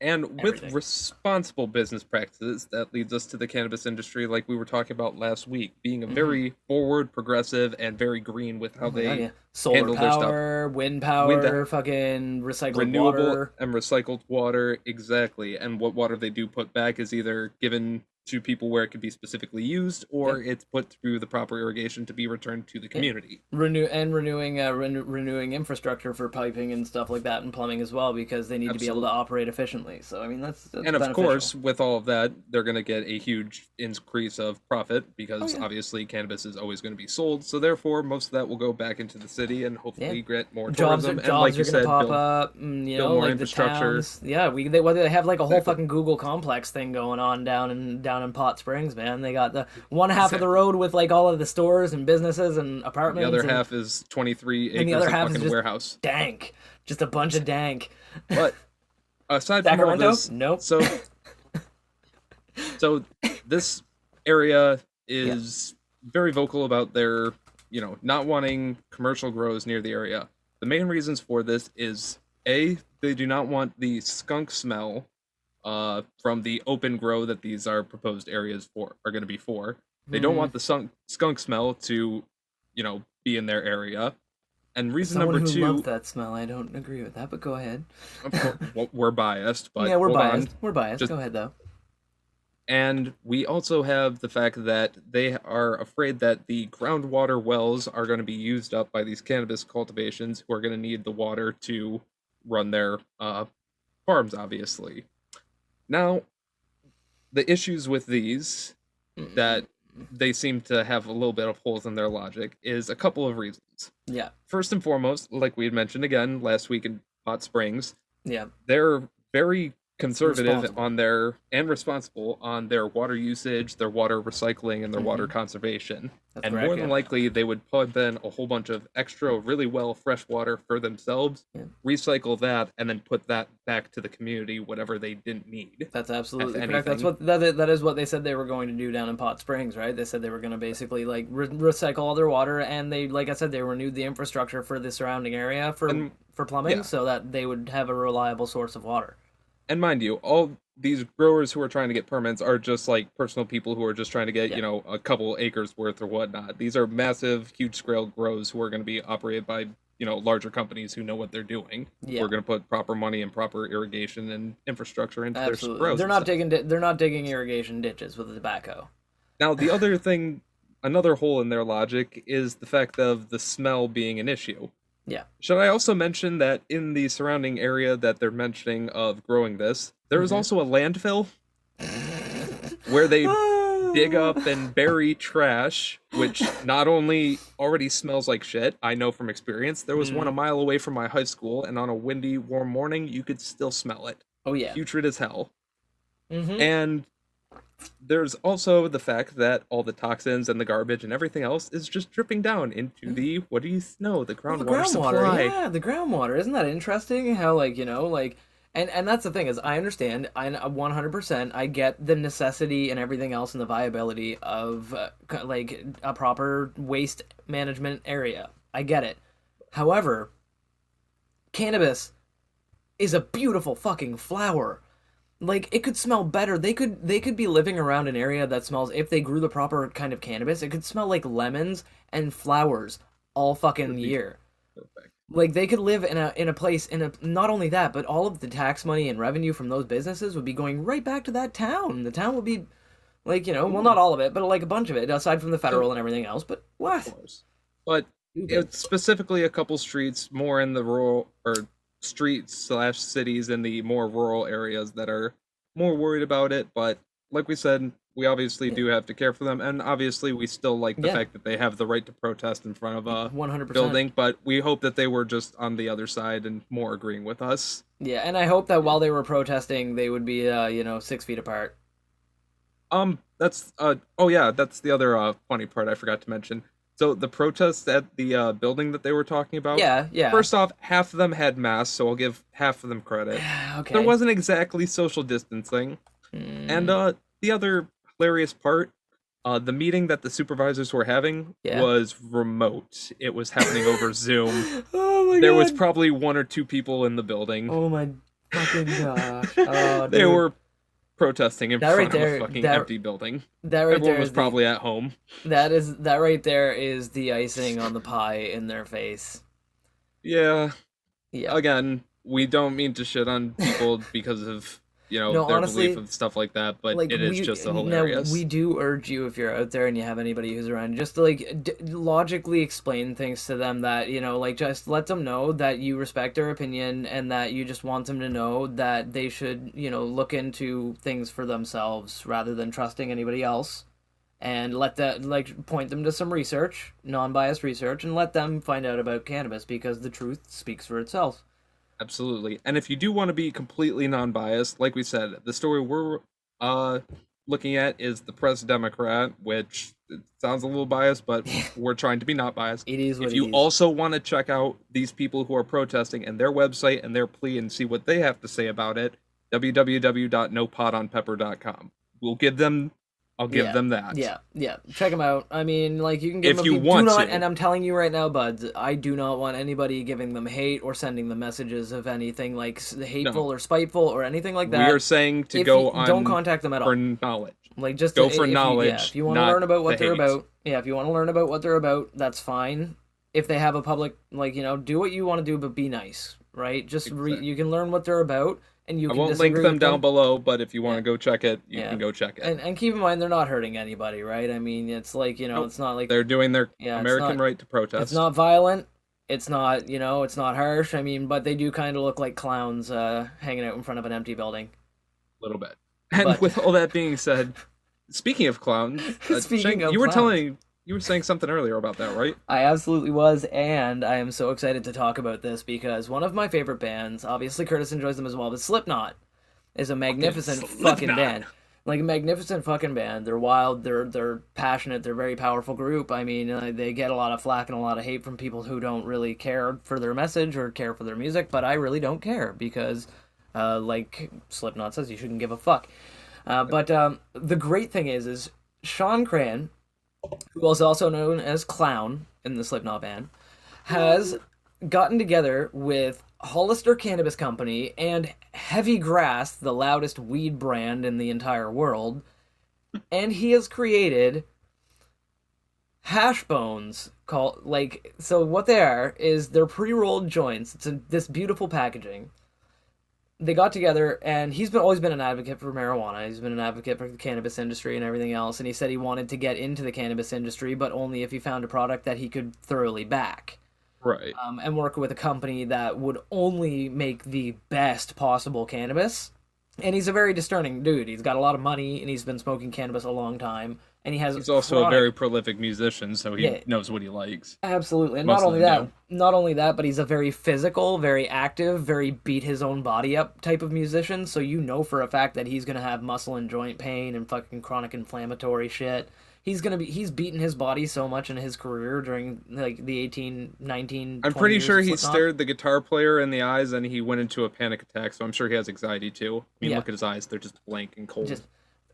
And with everything. responsible business practices, that leads us to the cannabis industry, like we were talking about last week, being a Mhm. very forward, progressive, and very green with how Oh they God, yeah. solar handle their stuff. power, wind power, Wind- fucking recycled renewable water. and recycled water exactly and what water they do put back is either given to people where it could be specifically used or it's put through the proper irrigation to be returned to the community renew and renewing uh, renew, renewing infrastructure for piping and stuff like that and plumbing as well because they need to be able to operate efficiently. So I mean that's, that's and of course with all of that they're going to get a huge increase of profit because Oh, yeah. obviously cannabis is always going to be sold so therefore most of that will go back into the city and hopefully get more jobs are, tourism and jobs like are you said pop build- up. And, you build know, more like infrastructure. the towns. Yeah, we they whether they have like a whole fucking Google complex thing going on down and down in Pot Springs, man. They got the one half of the road with like all of the stores and businesses and apartments. the other and half is 23 acres and the other of half is fucking just- warehouse dank, just a bunch of dank. but aside from all this Nope. So, so this area is very vocal about their, you know, not wanting commercial grows near the area. The main reasons for this is a they do not want the skunk smell, uh, from the open grow that these are proposed areas for are going to be for. They don't want the skunk skunk smell to, you know, be in their area. And reason Someone number who two, that smell. I don't agree with that, but go ahead. we're biased, but yeah, we're hold on. biased. We're biased. Just- go ahead though. And we also have the fact that they are afraid that the groundwater wells are going to be used up by these cannabis cultivations who are going to need the water to run their uh, farms, obviously. Now, the issues with these that they seem to have a little bit of holes in their logic is a couple of reasons. Yeah, First and foremost, like we had mentioned again last week in Hot Springs, yeah. they're very conservative on their and responsible on their water usage, their water recycling, and their water Mhm. conservation. That's and correct, more than yeah. likely, they would pump in a whole bunch of extra, really well fresh water for themselves, Yeah. recycle that, and then put that back to the community, whatever they didn't need. That's absolutely correct. That's what that is, that is what they said they were going to do down in Pot Springs, right? They said they were going to basically like re- recycle all their water, and they, like I said, they renewed the infrastructure for the surrounding area for And- for plumbing, yeah. so that they would have a reliable source of water. And mind you, all these growers who are trying to get permits are just like personal people who are just trying to get, Yeah. you know, a couple acres worth or whatnot. These are massive, huge scale grows who are going to be operated by, you know, larger companies who know what they're doing. Yeah, We're going to put proper money and proper irrigation and infrastructure into their absolutely. grows. They're not digging. Di- they're not digging irrigation ditches with the tobacco. Now, the other thing, another hole in their logic is the fact of the smell being an issue. Yeah. Should I also mention that in the surrounding area that they're mentioning of growing this, there is Mhm. also a landfill where they dig up and bury trash, which not only already smells like shit, I know from experience. There was one a mile away from my high school, and on a windy, warm morning, you could still smell it. Oh yeah. Putrid as hell. hmm And there's also the fact that all the toxins and the garbage and everything else is just dripping down into the what do you know the Well, groundwater the groundwater, supply. yeah, the groundwater. Isn't that interesting? How like you know like. And, and that's the thing is I understand I 100% I get the necessity and everything else and the viability of uh, like a proper waste management area. I get it. However, cannabis is a beautiful fucking flower. Like it could smell better. They could they could be living around an area that smells if they grew the proper kind of cannabis, it could smell like lemons and flowers all fucking year. Perfect. Like they could live in a in a place in a not only that, but all of the tax money and revenue from those businesses would be going right back to that town. The town would be like, you know, well not all of it, but like a bunch of it, aside from the federal and everything else. But what? But it's specifically a couple streets more in the rural or streets slash cities in the more rural areas that are more worried about it. But like we said, we obviously do have to care for them, and obviously we still like the Yeah. fact that they have the right to protest in front of a One hundred percent. building. But we hope that they were just on the other side and more agreeing with us. Yeah, and I hope that while they were protesting, they would be, uh, you know, six feet apart. Um, that's uh oh yeah, that's the other uh funny part I forgot to mention. So the protests at the uh building that they were talking about. Yeah, yeah. First off, half of them had masks, so I'll give half of them credit. okay. There wasn't exactly social distancing. Mm, And uh the other hilarious part, uh the meeting that the supervisors were having Yeah. was remote. It was happening over Zoom. oh my god. There was probably one or two people in the building. Oh my fucking gosh. Oh, they were protesting in That right front of a fucking that- empty building. that right Everyone there was the- probably at home. that is that right there is the icing on the pie in their face. Yeah. Yeah. Again, we don't mean to shit on people because of you know No, their honestly, belief of stuff like that, but it is we, just hilarious. we do urge you if you're out there and you have anybody who's around, just to like d- logically explain things to them that you know, like just let them know that you respect their opinion and that you just want them to know that they should you know look into things for themselves rather than trusting anybody else, and let that like point them to some research, non-biased research, and let them find out about cannabis because the truth speaks for itself. Absolutely. And if you do want to be completely non-biased, like we said, the story we're uh looking at is the Press Democrat, which sounds a little biased, but we're trying to be not biased. It is what If you is. also want to check out these people who are protesting and their website and their plea and see what they have to say about it, www.nopotonpepper.com. We'll give them I'll give Yeah, them that. Yeah, yeah. Check them out. I mean, like you can give If them. you a peep. want do not, to. and I'm telling you right now, buds, I do not want anybody giving them hate or sending them messages of anything like hateful or spiteful or anything like that. We are saying to If go you- on Don't contact them at all. for knowledge. Like just go to- for if you- knowledge, yeah, if you want to learn about what the they're hate. about, yeah, if you want to learn about what they're about, that's fine. If they have a public, like you know, do what you want to do, but be nice, right? Just re- you can learn what they're about, and you I can won't link them down below, but if you want Yeah. to go check it, you Yeah. can go check it. And and keep in mind, they're not hurting anybody, right? I mean, it's like you know, Nope. it's not like They're doing their Yeah, American not- right to protest. It's not violent. It's not, you know, it's not harsh. I mean, but they do kind of look like clowns uh, hanging out in front of an empty building. a little bit. And But- with all that being said, speaking of clowns, uh, Speaking of you were telling you were saying something earlier about that, right? I absolutely was, and I am so excited to talk about this because one of my favorite bands, obviously Curtis enjoys them as well, but Slipknot is a magnificent fucking Slipknot. band. Like a magnificent fucking band. They're wild. They're they're passionate. They're a very powerful group. I mean, uh, they get a lot of flack and a lot of hate from people who don't really care for their message or care for their music. But I really don't care because, uh, like Slipknot says, you shouldn't give a fuck. Uh, but um, the great thing is, is Shawn Crahan, who was also known as Clown in the Slipknot band, has gotten together with Hollister Cannabis Company and Heavy Grass, the loudest weed brand in the entire world, and he has created hash bones called like so what they are is they're pre-rolled joints. It's this beautiful packaging they got together and he's been always been an advocate for marijuana he's been an advocate for the cannabis industry and everything else and he said he wanted to get into the cannabis industry but only if he found a product that he could thoroughly back Right. um, and work with a company that would only make the best possible cannabis and he's a very discerning dude. He's got a lot of money, and he's been smoking cannabis a long time, and he has. He's also a very prolific musician, so he Yeah. knows what he likes. Absolutely. And Most not only that, not only that, but he's a very physical, very active, very beat his own body up type of musician. So you know for a fact that he's gonna have muscle and joint pain and fucking chronic inflammatory shit. He's gonna be he's beaten his body so much in his career during like the 18, 19, I'm pretty sure he stared the guitar player in the eyes and he went into a panic attack, so I'm sure he has anxiety too. I mean, Yeah. look at his eyes, they're just blank and cold. just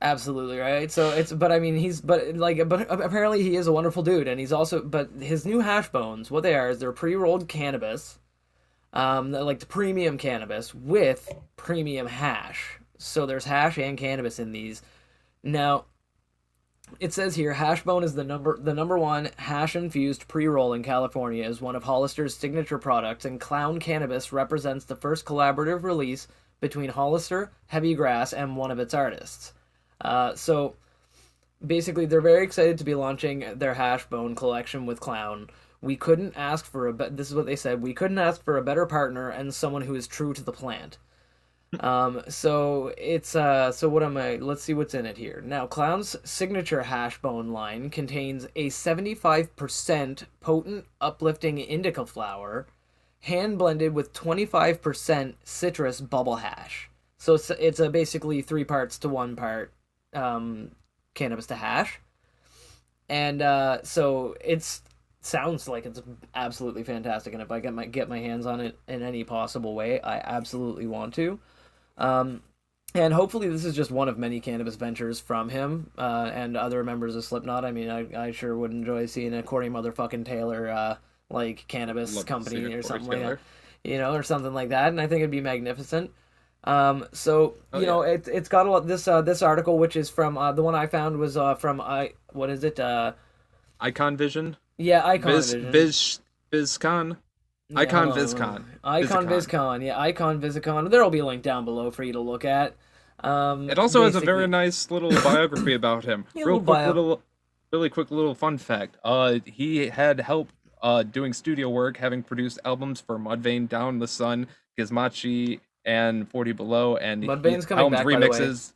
absolutely right? So it's but i mean he's but like but apparently he is a wonderful dude and he's also but his new hash bones what they are is they're pre-rolled cannabis um like the premium cannabis with premium hash. So there's hash and cannabis in these. Now it says here hashbone is the number the number one hash infused pre-roll in california is one of hollister's signature products and clown cannabis represents the first collaborative release between hollister heavy grass and one of its artists uh, so basically, they're very excited to be launching their Hashbone collection with Clown. We couldn't ask for a. Be- this is what they said. We couldn't ask for a better partner and someone who is true to the plant. Um, so it's uh, so what am I? Let's see what's in it here. Now, Clown's signature Hashbone line contains a seventy-five percent potent, uplifting indica flower, hand blended with twenty-five percent citrus bubble hash. So it's it's a basically three parts to one part um, cannabis to hash, and uh, so it's sounds like it's absolutely fantastic. And if I get my get my hands on it in any possible way, I absolutely want to. Um, and hopefully, this is just one of many cannabis ventures from him uh, and other members of Slipknot. I mean, I, I sure would enjoy seeing a Corey motherfucking Taylor uh, like cannabis Love company or something like that, you know, or something like that. And I think it'd be magnificent. Um, so Oh, you know, it it's got a lot. This uh, this article, which is from uh, the one I found, was uh, from I what is it? Uh, Icon Vision, yeah, Icon Viz, Vision. Viz, VizCon. Yeah, Icon VizCon. Icon VizCon. VizCon. Yeah, Icon VizCon. There will be a link down below for you to look at. Um, It also has a very nice little biography about him. Yeah, Real little quick, bio. little, really quick little fun fact. Uh, he had help uh doing studio work, having produced albums for Mudvayne, Down the Sun, Gizmachi, and Forty Below, and he Mudvayne's coming helmed back, by the way. remixes.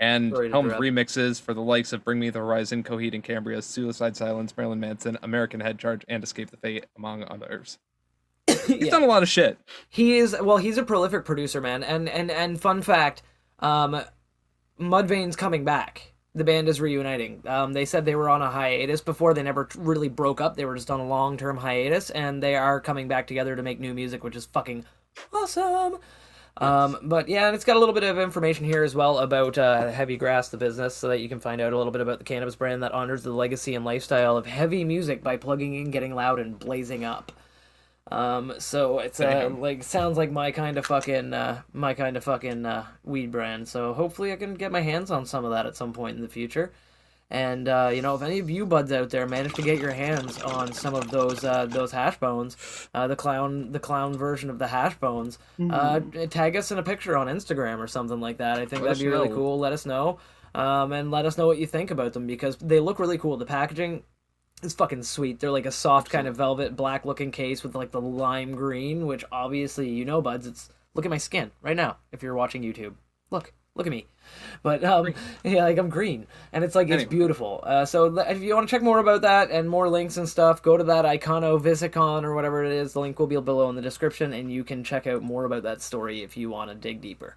And Sorry to helmed interrupt. remixes for the likes of Bring Me the Horizon, Coheed and Cambria, Suicide Silence, Marilyn Manson, American Head Charge, and Escape the Fate, among others. He's Yeah. done a lot of shit. He is well. He's a prolific producer, man. And and and fun fact, um, Mudvayne's coming back. The band is reuniting. Um, they said they were on a hiatus before. They never really broke up. They were just on a long term hiatus, and they are coming back together to make new music, which is fucking awesome. Um, but yeah, and it's got a little bit of information here as well about uh, Heavy Grass, the business, so that you can find out a little bit about the cannabis brand that honors the legacy and lifestyle of heavy music by plugging in, getting loud, and blazing up. Um, so it's uh, like sounds like my kind of fucking uh, my kind of fucking uh, weed brand. So hopefully I can get my hands on some of that at some point in the future. And uh, you know, if any of you buds out there manage to get your hands on some of those uh, those hash bones, uh, the clown the clown version of the hash bones, uh, tag us in a picture on Instagram or something like that. I think Let that'd be us really cool. Let us know, um, and let us know what you think about them because they look really cool. The packaging is fucking sweet. They're like a soft kind of velvet black looking case with like the lime green, which obviously you know, buds. It's look at my skin right now. If you're watching YouTube, look, look at me. But um, yeah, like I'm green, and it's like it's beautiful. Uh, so if you want to check more about that and more links and stuff, go to that Icono Visicon or whatever it is. The link will be below in the description, and you can check out more about that story if you want to dig deeper.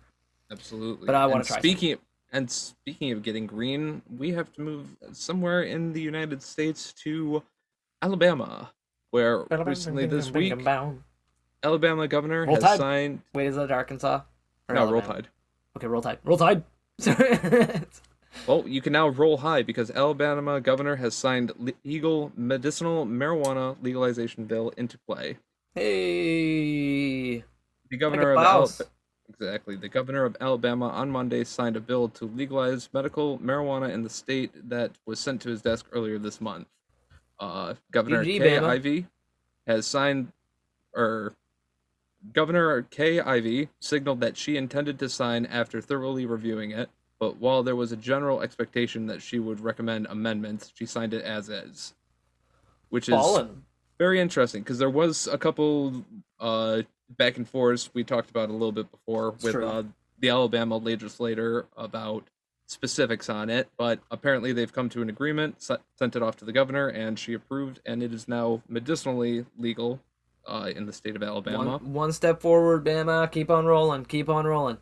Absolutely. But I wanna And try. Speaking and speaking of getting green, we have to move somewhere in the United States to Alabama, where recently this week Alabama governor Roll has Tide. signed. Wait, is that Arkansas? Or No, roll tide. Okay, roll tide. Roll tide. Well, you can now roll high because Alabama governor has signed legal medicinal marijuana legalization bill into play. hey. The governor of. Alabama. Exactly. The governor of Alabama on Monday signed a bill to legalize medical marijuana in the state that was sent to his desk earlier this month. Uh, Governor GG, Kay Ivey has signed, or Governor Kay Ivey signaled that she intended to sign after thoroughly reviewing it. But while there was a general expectation that she would recommend amendments, she signed it as is, which is Fallen. very interesting because there was a couple uh back and forths we talked about a little bit before with uh the Alabama legislator about specifics on it, but apparently they've come to an agreement, sent it off to the governor, and she approved, and it is now medicinally legal uh, in the state of Alabama. One, one step forward, Bama. Keep on rolling. Keep on rolling.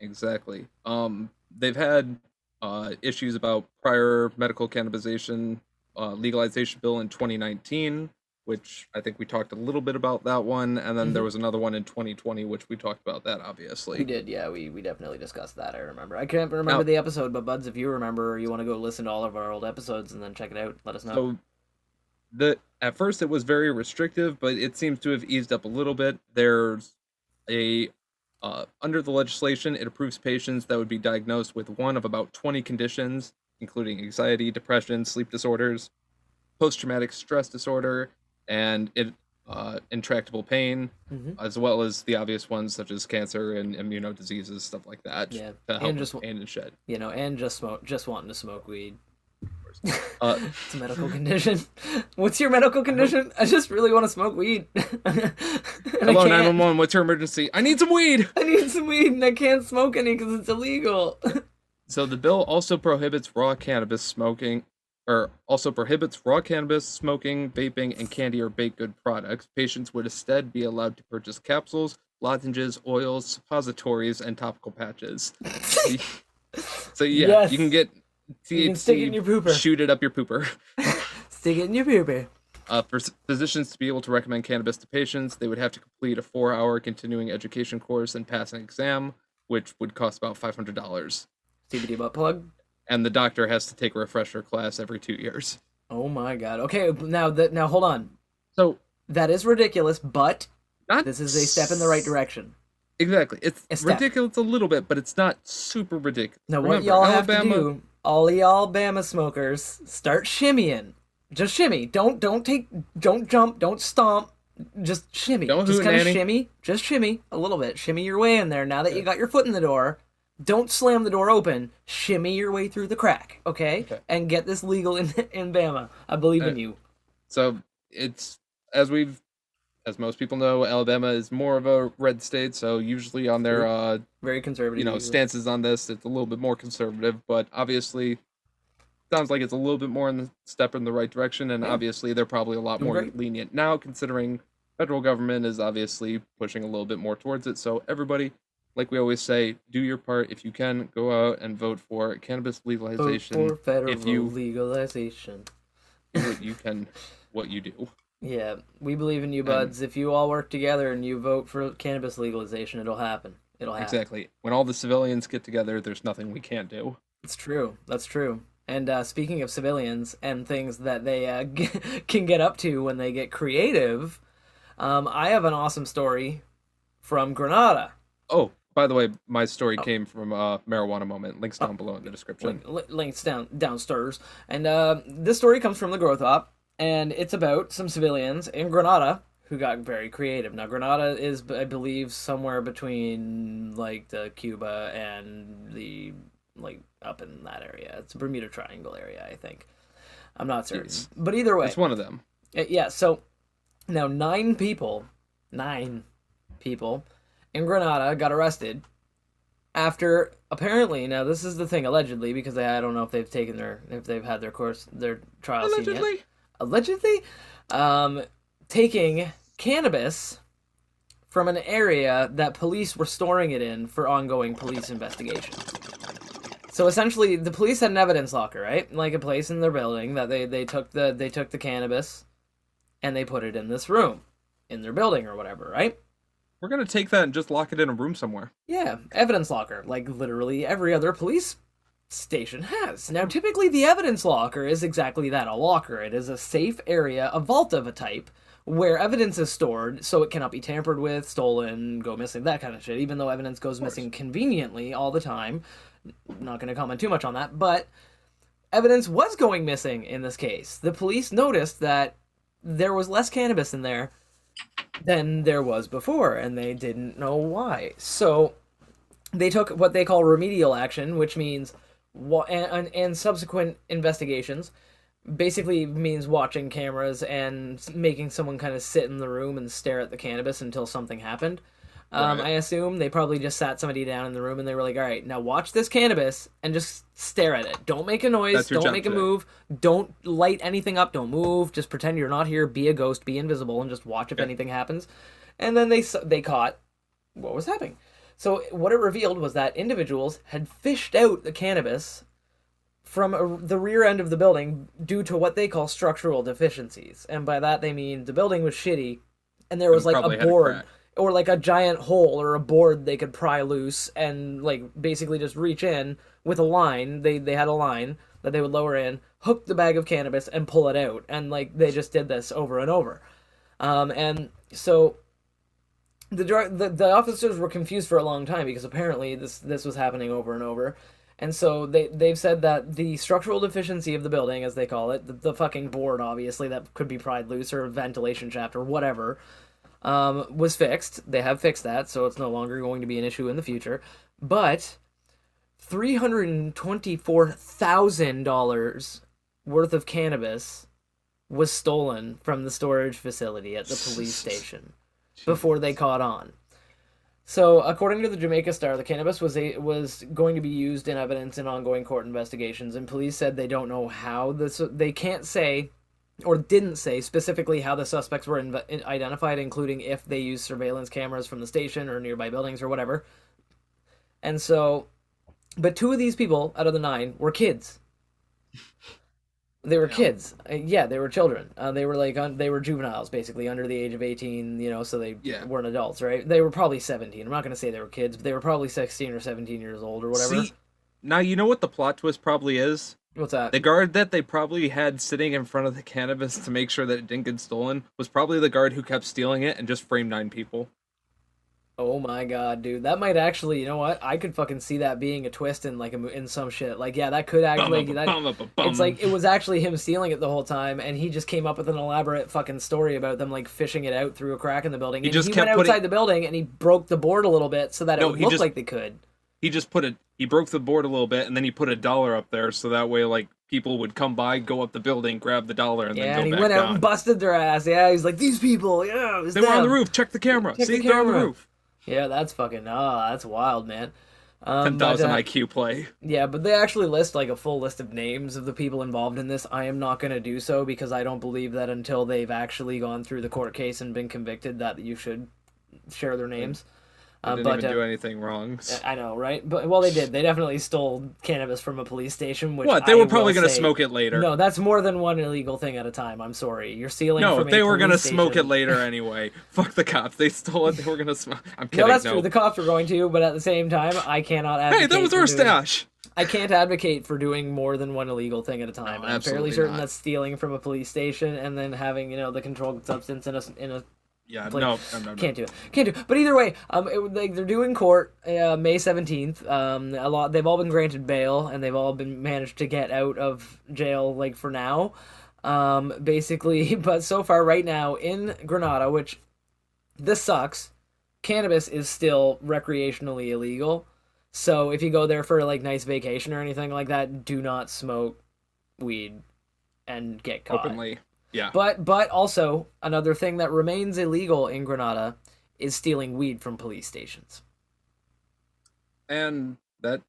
Exactly. Um, they've had uh, issues about prior medical cannabisation uh, legalization bill in 2019, which I think we talked a little bit about that one, and then there Mhm. was another one in 2020, which we talked about that obviously. We did, yeah. We, we definitely discussed that. I remember. I can't remember Now- the episode, but buds, if you remember, you want to go listen to all of our old episodes and then check it out, let us know. So the at first it was very restrictive, but it seems to have eased up a little bit. There's a uh, under the legislation, it approves patients that would be diagnosed with one of about 20 conditions, including anxiety, depression, sleep disorders, post-traumatic stress disorder, and it, uh, intractable pain, Mhm. as well as the obvious ones such as cancer and immunodiseases, stuff like that. Yeah, and just- and shed. You know, and just smoke, just wanting to smoke weed. Uh, It's a medical condition. What's your medical condition? I just really want to smoke weed. I hello, can't. 911. What's your emergency? I need some weed. I need some weed and I can't smoke any because it's illegal. So the bill also prohibits raw cannabis smoking, or also prohibits raw cannabis smoking, vaping, and candy or baked good products. Patients would instead be allowed to purchase capsules, lozenges, oils, suppositories, and topical patches. so yeah, Yes. you can get THC, You can stick it in your pooper. shoot it up your pooper. Stick it in your pooper. Uh, for physicians to be able to recommend cannabis to patients, they would have to complete a four-hour continuing education course and pass an exam, which would cost about five hundred dollars. CBD butt plug. And the doctor has to take a refresher class every two years. Oh my god. Okay, now that now hold on. So That is ridiculous, but not this is a step in the right direction. Exactly. It's A ridiculous a little bit, but it's not super ridiculous. Now what Remember, y'all have to do, all y'all Bama smokers, start shimmying. Just shimmy. Don't don't take don't jump, don't stomp. Just shimmy. Don't just kind of shimmy. Just shimmy a little bit. Shimmy your way in there. Now that you got your foot in the door, don't slam the door open. Shimmy your way through the crack, okay? Okay. And get this legal in in Bama. I believe in Uh, you. So it's as we've as most people know, Alabama is more of a red state, so usually on their uh Very conservative. you know stances on this, it's a little bit more conservative, but obviously sounds like it's a little bit more in the step in the right direction, and Yeah. obviously they're probably a lot more lenient now, considering federal government is obviously pushing a little bit more towards it. So everybody, like we always say, do your part if you can. Go out and vote for cannabis Vote legalization. for federal if you- legalization. what you can, what you do. Yeah, we believe in you, And- buds. if you all work together and you vote for cannabis legalization, it'll happen. It'll happen. Exactly. When all the civilians get together, there's nothing we can't do. It's true. That's true. And uh, speaking of civilians and things that they uh, g- can get up to when they get creative, um, I have an awesome story from Granada. Oh, by the way, my story Oh. came from uh, Marijuana Moment. Links down below in the description. Link, links down downstairs. And uh, this story comes from the Growth Op, and it's about some civilians in Granada who got very creative. Now, Granada is, I believe, somewhere between like the Cuba and the like up in that area. It's a Bermuda Triangle area, I think. I'm not certain, It's- but either way, It's one of them. uh, yeah, so now nine people, nine people in Granada got arrested after apparently now this is the thing allegedly because they, I don't know if they've taken their if they've had their course their trial scene yet. Allegedly. Um, taking cannabis from an area that police were storing it in for ongoing police investigation. So essentially, the police had an evidence locker, right? Like a place in their building that they, they took the they took the cannabis, and they put it in this room, in their building or whatever, right? We're gonna take that and just lock it in a room somewhere. Yeah, evidence locker, like literally every other police station has. Now, typically, the evidence locker is exactly that a locker. It is a safe area, a vault of a type, where evidence is stored so it cannot be tampered with, stolen, go missing, that kind of shit, even though evidence goes missing conveniently all the time. Not going to comment too much on that, but evidence was going missing in this case. The police noticed that there was less cannabis in there than there was before, and they didn't know why. So they took what they call remedial action, which means and, and, and subsequent investigations. Basically means watching cameras and making someone kind of sit in the room and stare at the cannabis until something happened. Um, Right. I assume they probably just sat somebody down in the room and they were like, "All right, now watch this cannabis and just stare at it. Don't make a noise. Don't make a today." move. Don't light anything up. Don't move. Just pretend you're not here. Be a ghost. Be invisible and just watch if Yeah. anything happens." And then they they caught what was happening. So what it revealed was that individuals had fished out the cannabis from a, the rear end of the building due to what they call structural deficiencies, and by that they mean the building was shitty, and there was like a had a board or like a giant hole or a board they could pry loose and like basically just reach in with a line. They they had a line that they would lower in, hook the bag of cannabis, and pull it out, and like they just did this over and over, um, and so the, the the officers were confused for a long time because apparently this this was happening over and over. And so they they've said that the structural deficiency of the building, as they call it, the, the fucking board, obviously that could be pried loose or ventilation shaft or whatever, um, was fixed. They have fixed that, so it's no longer going to be an issue in the future. But three hundred and twenty-four thousand dollars worth of cannabis was stolen from the storage facility at the police station before they caught on. So, according to the Jamaica Star, the cannabis was a, was going to be used in evidence in ongoing court investigations, and police said they don't know how this. They can't say, or didn't say specifically how the suspects were identified, including if they used surveillance cameras from the station or nearby buildings or whatever. And so, but two of these people out of the nine were kids. They were kids. Uh, yeah, they were children. Uh, they were like un- they were juveniles, basically under the age of eighteen. You know, so they Yeah. weren't adults, right? They were probably seventeen. I'm not going to say they were kids, but they were probably sixteen or seventeen years old or whatever. See, now you know what the plot twist probably is. What's that? The guard that they probably had sitting in front of the cannabis to make sure that it didn't get stolen was probably the guard who kept stealing it and just framed nine people. Oh my god, dude, that might actually. You know what? I could fucking see that being a twist in like a, in some shit. Like, yeah, that could actually. that, It's like it was actually him stealing it the whole time, and he just came up with an elaborate fucking story about them like fishing it out through a crack in the building. He and just he kept went putting- outside the building and he broke the board a little bit so that No, it looked just- like they could. he just put a he broke the board a little bit and then he put a dollar up there so that way like people would come by, go up the building, grab the dollar, and Yeah, then and go he back went out down. and busted their ass. Yeah, he's like these people. Yeah, it was they were on the roof. Check the camera. Check See, the they're on the roof. Yeah, that's fucking. Oh, that's wild, man. Um, Ten but, uh, IQ play. Yeah, but they actually list like a full list of names of the people involved in this. I am not going to do so because I don't believe that until they've actually gone through the court case and been convicted that you should share their names. They Uh, didn't but even uh, do anything wrong. I know, right? But well, they did. They definitely stole cannabis from a police station. Which What? They were will probably gonna smoke it later. No, that's more than one illegal thing at a time. I'm sorry, you're stealing. No, they were gonna smoke it later anyway. Fuck the cops. They stole it. They were gonna smoke. I'm kidding. No, that's no. true. The cops were going to, but at the same time, I cannot advocate. Hey, that was our doing- stash. I can't advocate for doing more than one illegal thing at a time. No, I'm fairly certain not. that stealing from a police station and then having you know the controlled substance in a in a Yeah, Like, no, no, no, can't do it. Can't do. It. But either way, um, it, like they're due in court uh, May seventeenth. Um, a lot. They've all been granted bail and they've all been managed to get out of jail. Like for now, um, basically. But so far, right now in Granada, which this sucks, cannabis is still recreationally illegal. So if you go there for like nice vacation or anything like that, do not smoke weed and get caught. Openly. Yeah. But but also another thing that remains illegal in Granada is stealing weed from police stations. and that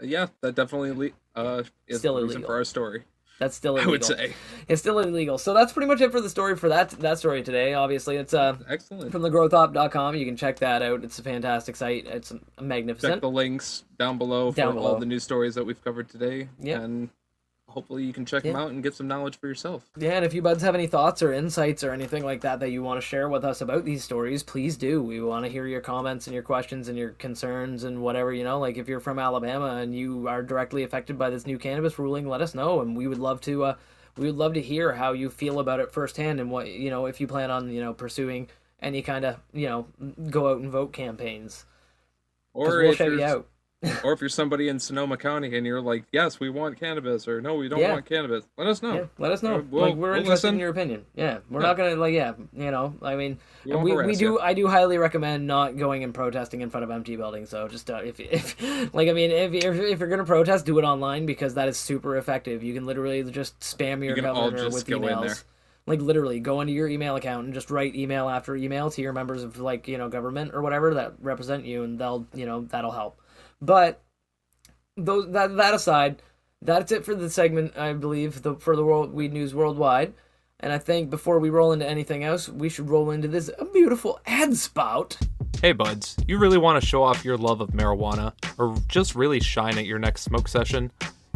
yeah that definitely uh is Still the reason illegal. for our story That's still i illegal. would say it's still illegal. So that's pretty much it for the story for that that story today. Obviously, it's uh excellent from thegrowthop.com. You can check that out. It's a fantastic site. It's magnificent. check the links down below Down for below. all the news stories that we've covered today Yeah. and hopefully you can check them out and get some knowledge for yourself Yeah, and if you buds have any thoughts or insights or anything like that that you want to share with us about these stories, please do. We want to hear your comments and your questions and your concerns and whatever, you know, like if you're from Alabama and you are directly affected by this new cannabis ruling, let us know and we would love to uh we would love to hear how you feel about it firsthand and what, you know, if you plan on, you know, pursuing any kind of, you know, go out and vote campaigns. or we'll if you out. or if you're somebody in sonoma county and you're like yes we want cannabis or no we don't Yeah. want cannabis let us know Yeah, let us know. Uh, we'll- like we're we'll interested in listen. your opinion. Yeah, we're Yeah. not gonna like yeah, you know. I mean, We we, we do you. I do highly recommend not going and protesting in front of empty buildings. So just uh, if if like I mean if, if if you're gonna protest, do it online because that is super effective. You can literally just spam your all governor with in emails. Like literally go into your email account and just write email after email to your members of like, you know, government or whatever that represent you and they'll, you know, that'll help. But those that that aside, that's it for the segment, I believe, the, for the World Weed News Worldwide. And I think before we roll into anything else, we should roll into this beautiful ad spout. Hey buds, you really want to show off your love of marijuana or just really shine at your next smoke session?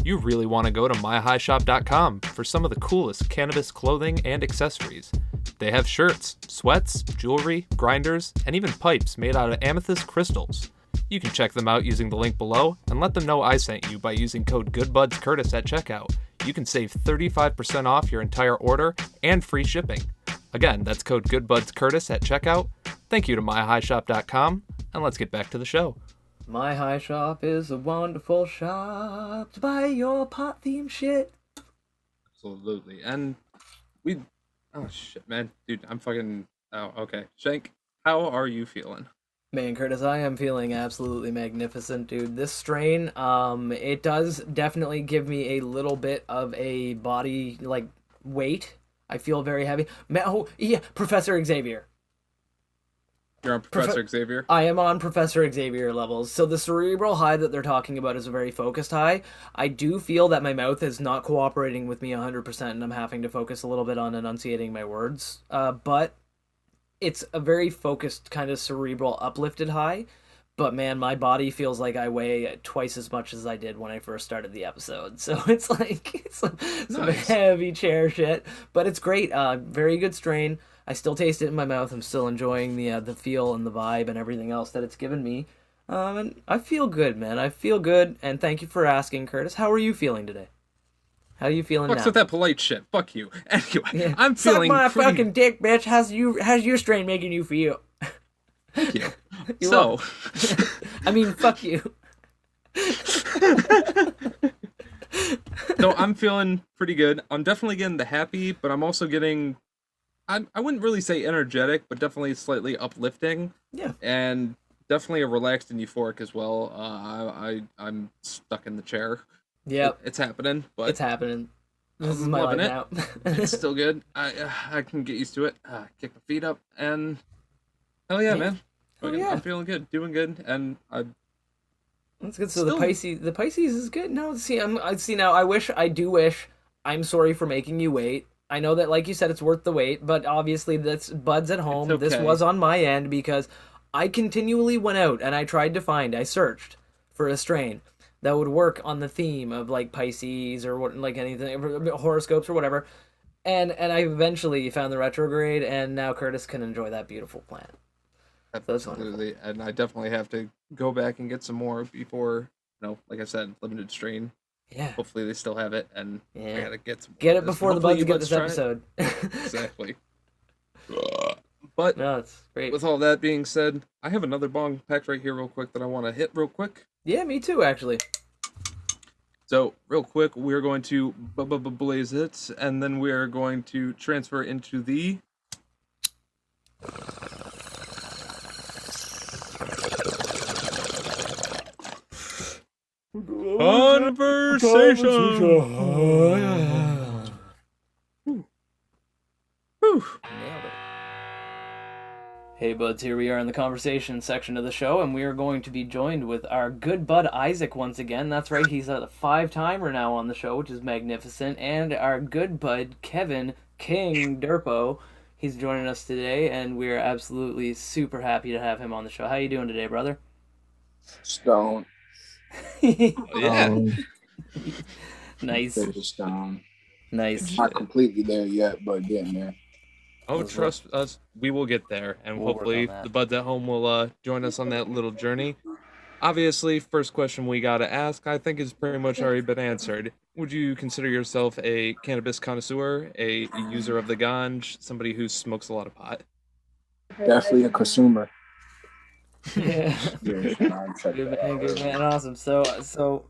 You really want to go to myhighshop.com for some of the coolest cannabis clothing and accessories. They have shirts, sweats, jewelry, grinders, and even pipes made out of amethyst crystals. You can check them out using the link below and let them know I sent you by using code GoodBudsCurtis at checkout. You can save 35% off your entire order and free shipping. Again, that's code GoodBudsCurtis at checkout. Thank you to myhighshop.com, and let's get back to the show. My High Shop is a wonderful shop to buy your pot theme shit. Absolutely. And we oh shit, man. Dude, I'm fucking oh, okay. Shank, how are you feeling? Man, Curtis, I am feeling absolutely magnificent, dude. This strain, um, it does definitely give me a little bit of a body like weight. I feel very heavy. Ma- oh, yeah, Professor Xavier. You're on Professor Xavier? I am on Professor Xavier levels. So the cerebral high that they're talking about is a very focused high. I do feel that my mouth is not cooperating with me 100% and I'm having to focus a little bit on enunciating my words. Uh, but it's a very focused kind of cerebral uplifted high. But man, my body feels like I weigh twice as much as I did when I first started the episode. So it's like it's some, some heavy chair shit, but it's great. Uh, very good strain. I still taste it in my mouth. I'm still enjoying the uh, the feel and the vibe and everything else that it's given me. Um, and I feel good, man. I feel good. And thank you for asking, Curtis. How are you feeling today? How are you feeling Fucks now? with that polite shit. Fuck you. Anyway, Yeah. I'm Suck feeling my pretty fucking dick, bitch. How's you? How's your strain making you feel? Thank you. You're so, I mean, fuck you. no, I'm feeling pretty good. I'm definitely getting the happy, but I'm also getting I I wouldn't really say energetic, but definitely slightly uplifting Yeah. and definitely a relaxed and euphoric as well. Uh, I, I I'm stuck in the chair. Yep. It's happening, but It's happening. This is I'm my life loving now. it's still good. I uh, I can get used to it. Uh, kick my feet up and hell yeah, Yeah. man. Fucking- yeah. I'm feeling good, doing good, and I That's good. So the Pisces, the Pisces is good. No, see, I'm, I see now. I wish, I do wish. I'm sorry for making you wait. I know that, like you said, it's worth the wait, but obviously that's buds at home. This was on my end because I continually went out and I tried to find. I searched for a strain that would work on the theme of like Pisces or what, like anything horoscopes or whatever. And and I eventually found the retrograde, and now Curtis can enjoy that beautiful plant. That's wonderful. absolutely, and I definitely have to go back and get some more before. You know, like I said, limited strain. Yeah, Hopefully they still have it, and I yeah. gotta get some. Get it before the Hopefully buds you get this buds it. episode. Exactly. But no, it's great. with all that being said, I have another bong packed right here, real quick, that I want to hit real quick. Yeah, me too, actually. So, real quick, we're going to blaze it, and then we're going to transfer into the. Conversation. Whew. Nailed it. Hey, buds, here we are in the conversation section of the show, and we are going to be joined with our good bud Isaac once again. That's right, he's a five timer now on the show, which is magnificent. And our good bud Kevin King Derpo, he's joining us today, and we're absolutely super happy to have him on the show. How you doing today, brother? Stone. Yeah. Um, nice, stone. nice. Not completely there yet, but getting there. Oh, Those trust us, we will get there, and We'll hopefully the buds at home will uh, join us on that little journey. Obviously, first question we gotta ask, I think, is pretty much already been answered. Would you consider yourself a cannabis connoisseur, a user of the ganj, somebody who smokes a lot of pot? Definitely a consumer. yeah. Yeah, nah, check Good man, good man, awesome. So, so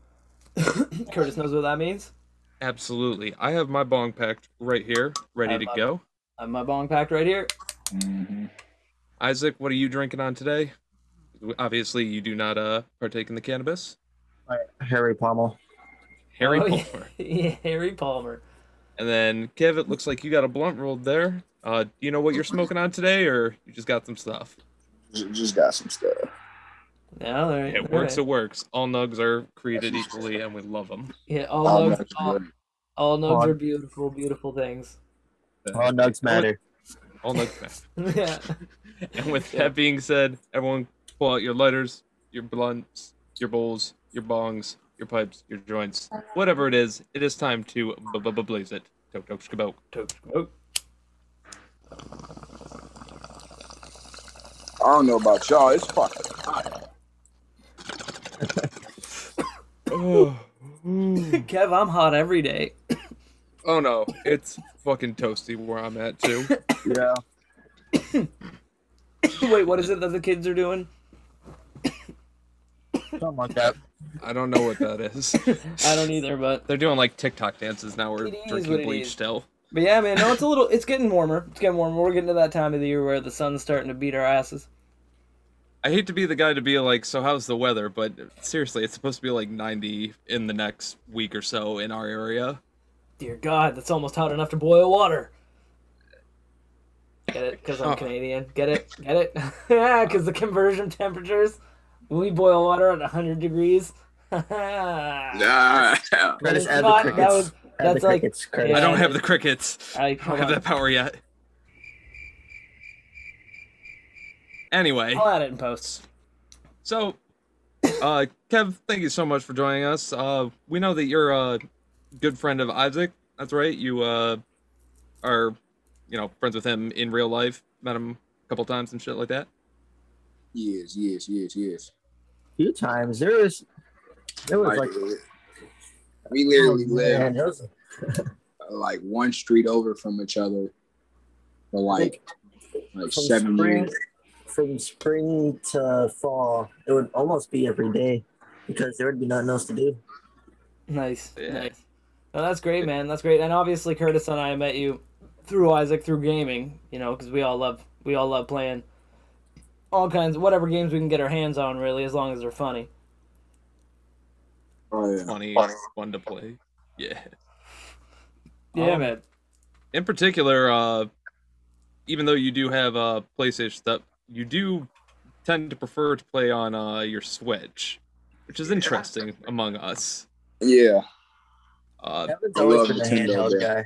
Curtis knows what that means. Absolutely. I have my bong packed right here, ready to my- go. I have my bong packed right here. Mhm. Isaac, what are you drinking on today? Obviously, you do not uh partake in the cannabis. Harry Pommel. Harry Oh. Palmer. yeah, Harry Palmer. And then Kev, it looks like you got a blunt rolled there. Uh, do you know what you're smoking on today, or you just got some stuff? Just, just got some stuff. Yeah, there, It works. It works. All nugs are created equally, and we love them. Yeah, all All nugs, nuts all, all nugs are beautiful, beautiful things. All nugs matter. All nugs. matter. yeah. And with Yeah. that being said, everyone pull out your lighters, your blunts, your bowls, your bongs, your pipes, your joints, whatever it is. It is time to blaze it. Tok tok shkaboke. Toke, toke. I don't know about y'all. It's fucking hot. Oh. Kev, I'm hot every day. oh no, it's fucking toasty where I'm at too. Yeah. Wait, what is it that the kids are doing? Something like that. I don't know what that is. I don't either, but They're doing like TikTok dances now. We're It is drinking what it bleach is. still. but yeah, man. No, it's a little. It's getting warmer. It's getting warmer. We're getting to that time of the year where the sun's starting to beat our asses. I hate to be the guy to be like, so how's the weather? But seriously, it's supposed to be like 90 in the next week or so in our area. Dear God, that's almost hot enough to boil water. Get it? Because I'm Oh. Canadian. Get it? Get it? Yeah, because the conversion temperatures. We boil water at 100 degrees. Nah. That That is is add the crickets. that was- Add that's the like- crickets. Curtis. I don't have the crickets. I, I don't have on. that power yet. Anyway, I'll add it in posts. so uh Kev, thank you so much for joining us. Uh we know that you're a good friend of Isaac. That's right. You uh are you know, friends with him in real life. Met him a couple times and shit like that. yes, yes, yes, yes. few times. There was, there was Like, like, we literally oh, live man, it like one street over from each other for like like from seven spring, years. from spring to fall, it would almost be every day because there would be nothing else to do. Nice. Yeah. Nice. No, that's great, man. That's great. And obviously, Curtis and I met you through Isaac through gaming. You know, because we all love we all love playing all kinds whatever games we can get our hands on, really, as long as they're funny. Oh yeah. Funny, fun to play. Yeah. Yeah, Um, man. in particular, uh, even though you do have a PlayStation stuff, you do tend to prefer to play on uh, your Switch, which is interesting among us. Yeah. Uh, Kevin's I always love been a Nintendo, handheld guy.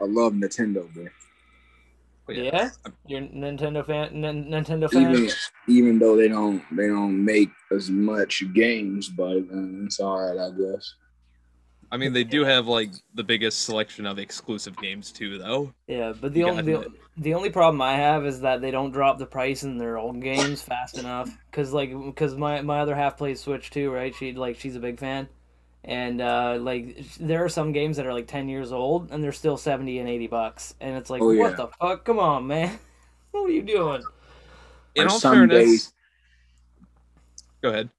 I love Nintendo, man. but Yeah, you're a Nintendo fan. N- Nintendo fan. Even even though they don't they don't make as much games, but uh, it's all right, I guess. I mean, they do have like the biggest selection of exclusive games too, though. Yeah, but the You only the, the only problem I have is that they don't drop the price in their old games fast enough. Cause like, cause my my other half plays Switch too, right? She like she's a big fan, and uh, like there are some games that are like ten years old and they're still seventy and eighty bucks, and it's like, Oh, what yeah. the fuck? Come on, man, what are you doing? In Or all some fairness, days- go ahead.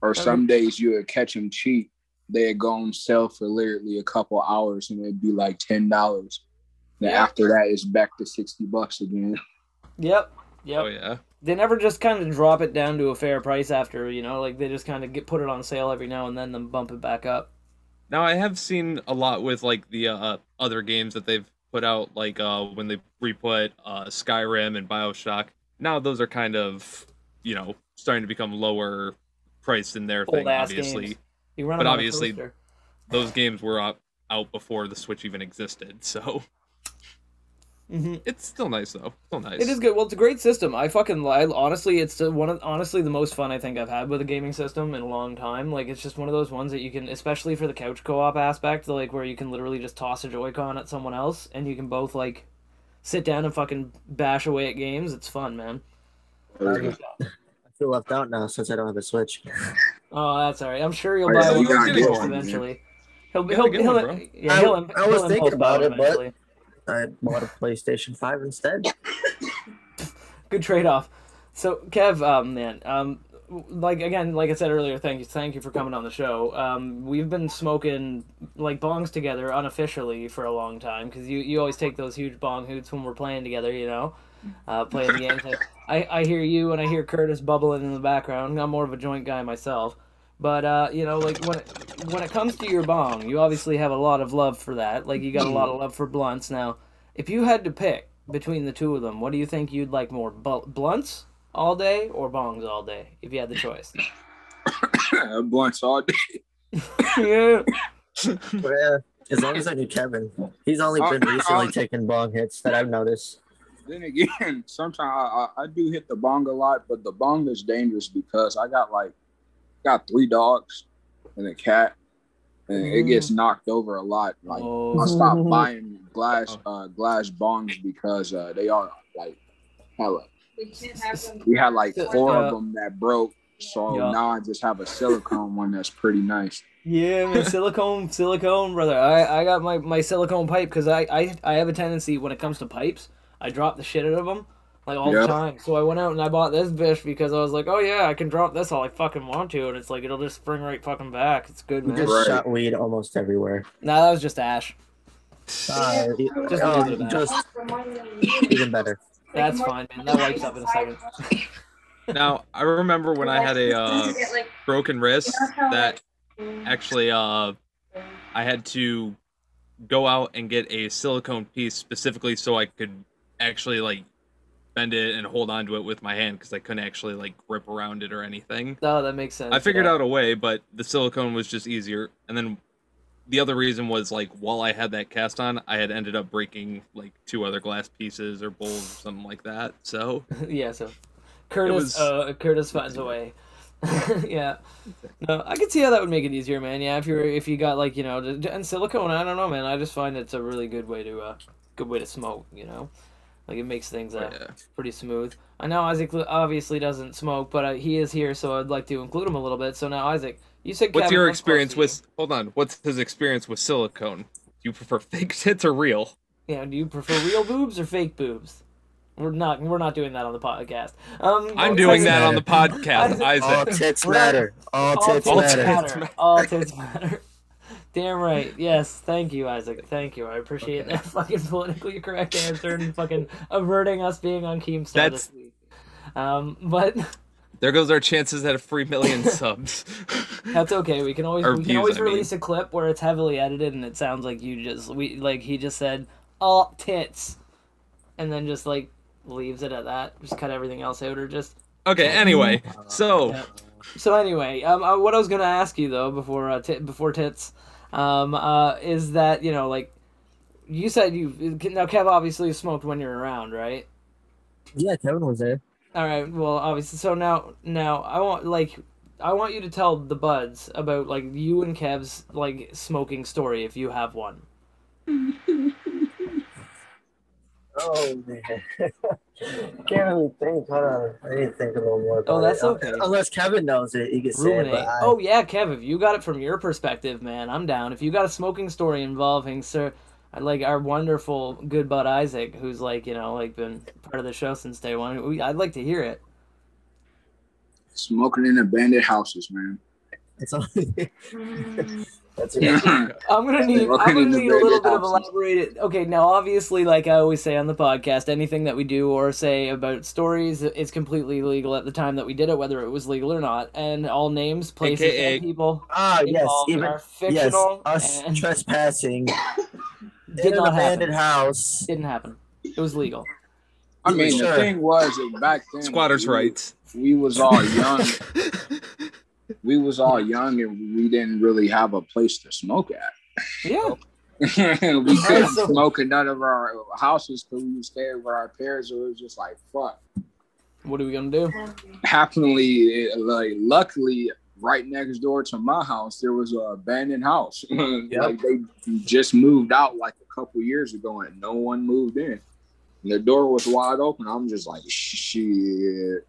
Or some days you would catch them cheap. They'd go on sale for literally a couple hours, and it'd be like ten dollars. Then Yeah. after that, it's back to sixty bucks again. Yep, yep. Oh yeah. They never just kind of drop it down to a fair price after, you know, like they just kind of get put it on sale every now and then, then bump it back up. Now I have seen a lot with like the uh, other games that they've put out, like uh, when they re-put uh, Skyrim and Bioshock. Now those are kind of, you know, starting to become lower priced in their thing. Old-ass Obviously, games. You run But them on a obviously- those games were out before the Switch even existed. So Mhm. it's still nice though. Still nice. It is good. Well, it's a great system. I fucking I, honestly, it's the one of honestly the most fun I think I've had with a gaming system in a long time. Like it's just one of those ones that you can, especially for the couch co-op aspect, like where you can literally just toss a Joy-Con at someone else and you can both like sit down and fucking bash away at games. It's fun, man. I feel left out now since I don't have a Switch. Oh, that's alright. I'm sure you'll Oh, buy yeah, one you for gotta get Post one, man. eventually. He'll You he'll gotta he'll, yeah I- he'll, he'll was thinking about buy it, but- eventually. I bought a PlayStation 5 instead. good trade-off. So Kev, um, man, um, like again, like I said earlier, thank you, thank you for coming on the show. Um, we've been smoking like bongs together unofficially for a long time because you you always take those huge bong hoots when we're playing together, you know, uh, playing the games. I I hear you and I hear Curtis bubbling in the background. I'm more of a joint guy myself. But uh, you know, like when it, when it comes to your bong, you obviously have a lot of love for that. Like you got a lot of love for blunts. Now, if you had to pick between the two of them, what do you think you'd like more, blunts all day or bongs all day? If you had the choice. Blunts all day. yeah. But, yeah, as long as I knew Kevin, he's only been Uh, recently uh, taking bong hits that I've noticed. Then again, sometimes I, I, I do hit the bong a lot, but the bong is dangerous because I got like got three dogs and a cat, and it gets knocked over a lot. Like Oh. I stopped buying glass uh glass bongs because uh they are like hella. We had like four Yeah. of them that broke, so Yeah. now I just have a silicone one that's pretty nice. Yeah, man, silicone, silicone, brother. I, I got my, my silicone pipe because I, I I have a tendency when it comes to pipes, I drop the shit out of them like all Yeah. the time. So I went out and I bought this bitch because I was like, oh yeah, I can drop this all I fucking want to, and it's like it'll just spring right fucking back. It's good, He man. just Right. shot weed almost everywhere. Nah, that was just ash. Uh, Just a little bit of that. just even better. That's fine, man. That wipes up in a second. Now, I remember when I had a uh, broken wrist that actually uh, I had to go out and get a silicone piece specifically so I could actually like bend it and hold on to it with my hand because I couldn't actually like grip around it or anything. Oh, that makes sense. I figured yeah. out a way, but the silicone was just easier. And then the other reason was like while I had that cast on, I had ended up breaking like two other glass pieces or bowls or something like that. So yeah, so Curtis was- uh Curtis finds a way. yeah. No, I could see how that would make it easier, man. Yeah, if you're if you got like, you know, and silicone, I don't know, man. I just find it's a really good way to uh good way to smoke, you know. Like it makes things uh, yeah. pretty smooth. I know Isaac obviously doesn't smoke, but uh, he is here, so I'd like to include him a little bit. So now, Isaac, you said What's Kevin, your experience to you? with? Hold on. What's his experience with silicone? Do you prefer fake tits or real? Yeah, do you prefer real boobs or fake boobs? We're not we're not doing that on the podcast. Um, I'm but doing Isaac- that on the podcast, Isaac- All tits matter. All All tits tits matter. matter. All tits matter. Damn right. Yes. Thank you, Isaac. Thank you. I appreciate that fucking politically correct answer and fucking averting us being on Keemstar That's- this week. Um, but There goes our chances at a free million subs. that's okay. We can always Or we can always I mean. release a clip where it's heavily edited and it sounds like you just we like he just said all tits, and then just like leaves it at that. Just cut everything else out or just okay. Anyway, so Yeah. So anyway, um, uh, what I was gonna ask you though before uh, t- before tits, um, uh, is that you know like you said you now Kev obviously smoked when you're around, right? Yeah, Kevin was there. All right. Well, obviously. So now now I want like I want you to tell the buds about like you and Kev's like smoking story if you have one. Oh man, can't really think. Hold on, I need to think a little more. Oh, that's it. okay. Uh, unless Kevin knows it, he can say it. But I, Oh yeah, Kev. If you got it from your perspective, man, I'm down. If you got a smoking story involving Sir, like our wonderful good bud Isaac, who's like you know like been part of the show since day one, we, I'd like to hear it. Smoking in abandoned houses, man. it's only. that's it. yeah, I'm gonna need. I'm gonna need a little abandoned bit of elaborated. Okay, now obviously, like I always say on the podcast, anything that we do or say about stories is completely legal at the time that we did it, whether it was legal or not, and all names, places, AKA and people Ah, yes, even are yes, fictional us and trespassing did in an not abandoned happen. house. Didn't happen. It was legal. I mean, Sure. the thing was that back then, squatters' we, rights. We was all young. we was all young, and we didn't really have a place to smoke at. Yeah. we couldn't So- smoke in none of our houses because we stayed with our parents. So it was just like fuck. What are we gonna do? Happily, eh, like luckily, right next door to my house, there was an abandoned house. like they just moved out like a couple years ago, and no one moved in. And the door was wide open. I'm just like shit.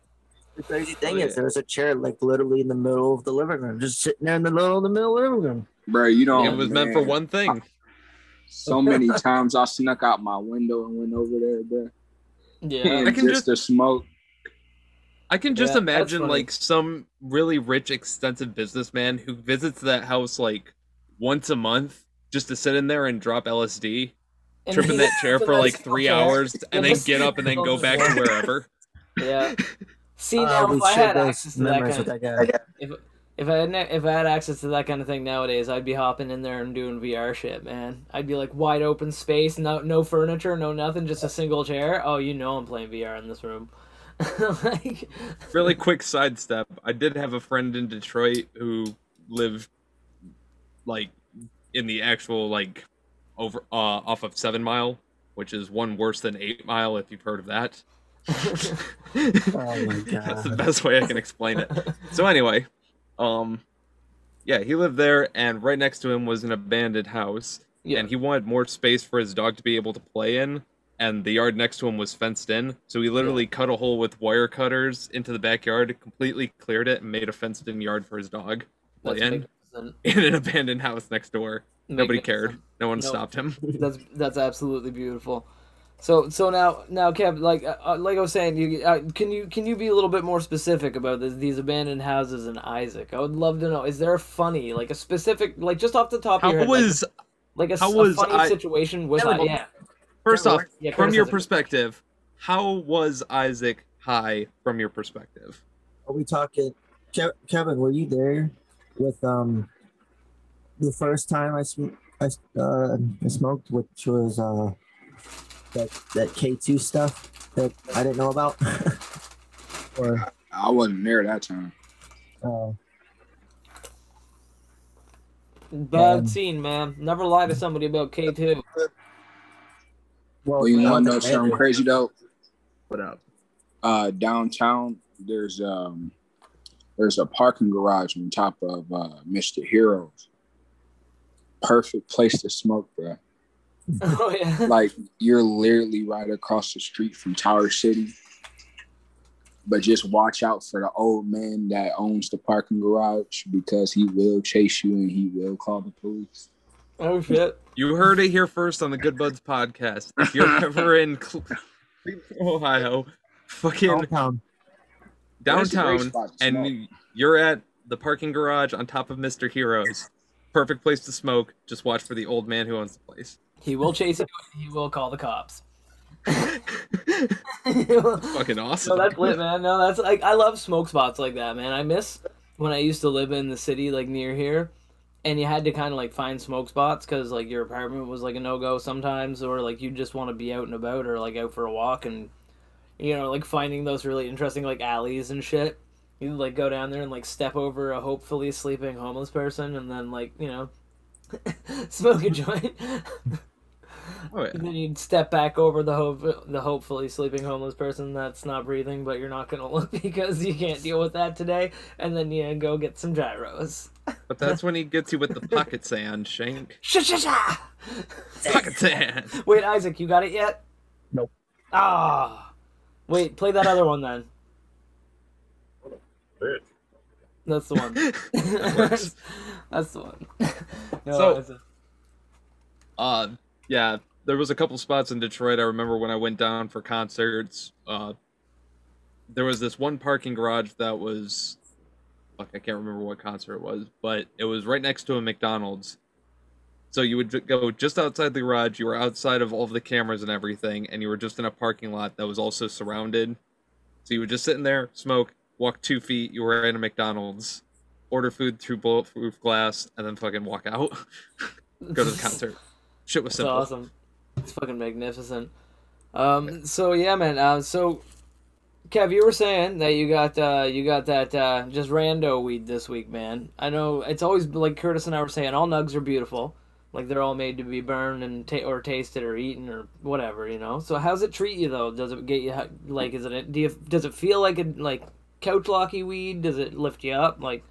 The crazy thing Oh, is, yeah. there was a chair like literally in the middle of the living room, just sitting there in the middle of the middle of the living room. Bro, you know it was meant for one thing. So many times I snuck out my window and went over there, bro. Yeah. I can just just- to smoke. I can just Yeah, imagine like some really rich, extensive businessman who visits that house like once a month just to sit in there and drop LSD, And trip in that chair for like three hours, and then get up and then go back to wherever. Yeah. See Uh, now, we if I had access to that kind of, that guy. if If I had if I had access to that kind of thing nowadays, I'd be hopping in there and doing VR shit, man. I'd be like wide open space, no no furniture, no nothing, just a single chair. Oh, you know I'm playing VR in this room. like, Really quick sidestep. I did have a friend in Detroit who lived like in the actual like over uh off of Seven Mile, which is one worse than Eight Mile if you've heard of that. Oh my god. That's the best way I can explain it. So anyway, um yeah, he lived there and right next to him was an abandoned house yeah. and he wanted more space for his dog to be able to play in and the yard next to him was fenced in so he literally cut a hole with wire cutters into the backyard completely cleared it and made a fenced in yard for his dog to play in in an abandoned house next door nobody cared Magnificent. no one No. stopped him That's that's absolutely beautiful. So so now now Kev, like uh, uh, like I was saying, you uh, can you can you be a little bit more specific about this, these abandoned houses in Isaac? I would love to know. Is there a funny like a specific like just off the top how of your head, was like, like a, how s- a was funny I- situation with Yeah, like- yeah first off Yeah, from your perspective how was isaac high from your perspective Are we talking, Kev- Kevin? Were you there with um the first time I sm- I, s- uh, I smoked, which was uh that that K two stuff that I didn't know about, or I wasn't there that time. uh, bad Um, scene man. Never lie to somebody about K two. well, Well, you want to know something crazy though? what up Uh, downtown, there's um, there's a parking garage on top of uh, Mr. Heroes. Perfect place to smoke, bro. oh yeah. like you're literally right across the street from Tower City. But just watch out for the old man that owns the parking garage because he will chase you and he will call the police. Oh shit. You heard it here first on the Good Buds podcast. If you're ever in Cl- Ohio, fucking downtown. But it's a great downtown, spot to smoke. and you're at the parking garage on top of Mr. Heroes, perfect place to smoke. Just watch for the old man who owns the place. He will chase you. and He will call the cops. fucking awesome. No, that's lit, man. No, that's like I love smoke spots like that, man. I miss when I used to live in the city, like near here, and you had to kind of like find smoke spots because like your apartment was like a no go sometimes, or like you just want to be out and about or like out for a walk, and you know, like finding those really interesting like alleys and shit. You like go down there and like step over a hopefully sleeping homeless person, and then like you know, smoke a joint. Oh, yeah. And then you'd step back over the hope, the hopefully sleeping homeless person that's not breathing, but you're not gonna look because you can't deal with that today. And then you go get some gyros. But that's when he gets you with the pocket sand, Shank. Sha sha sha! Pocket sand. Wait, Isaac, you got it yet? Nope. Ah, wait, play that other one then. That's the one. works. that's the one. No, So- Isaac. Uh, yeah, there was a couple spots in Detroit. I remember when I went down for concerts. Uh, there was this one parking garage that was, fuck, I can't remember what concert it was, but it was right next to a McDonald's. So you would go just outside the garage. You were outside of all of the cameras and everything, and you were just in a parking lot that was also surrounded. So you were just sitting there, smoke, walk two feet. You were in a McDonald's, order food through bulletproof glass, and then fucking walk out. go to the concert. Shit was simple. awesome. It's fucking magnificent. Um. So yeah, man. Uh. So, Kev, you were saying that you got uh you got that uh just rando weed this week, man. I know it's always like Curtis and I were saying, all nugs are beautiful. Like they're all made to be burned and ta- or tasted or eaten or whatever, you know. So how's it treat you though? Does it get you like? Is it do you does it feel like a like couch locky weed? Does it lift you up? Like,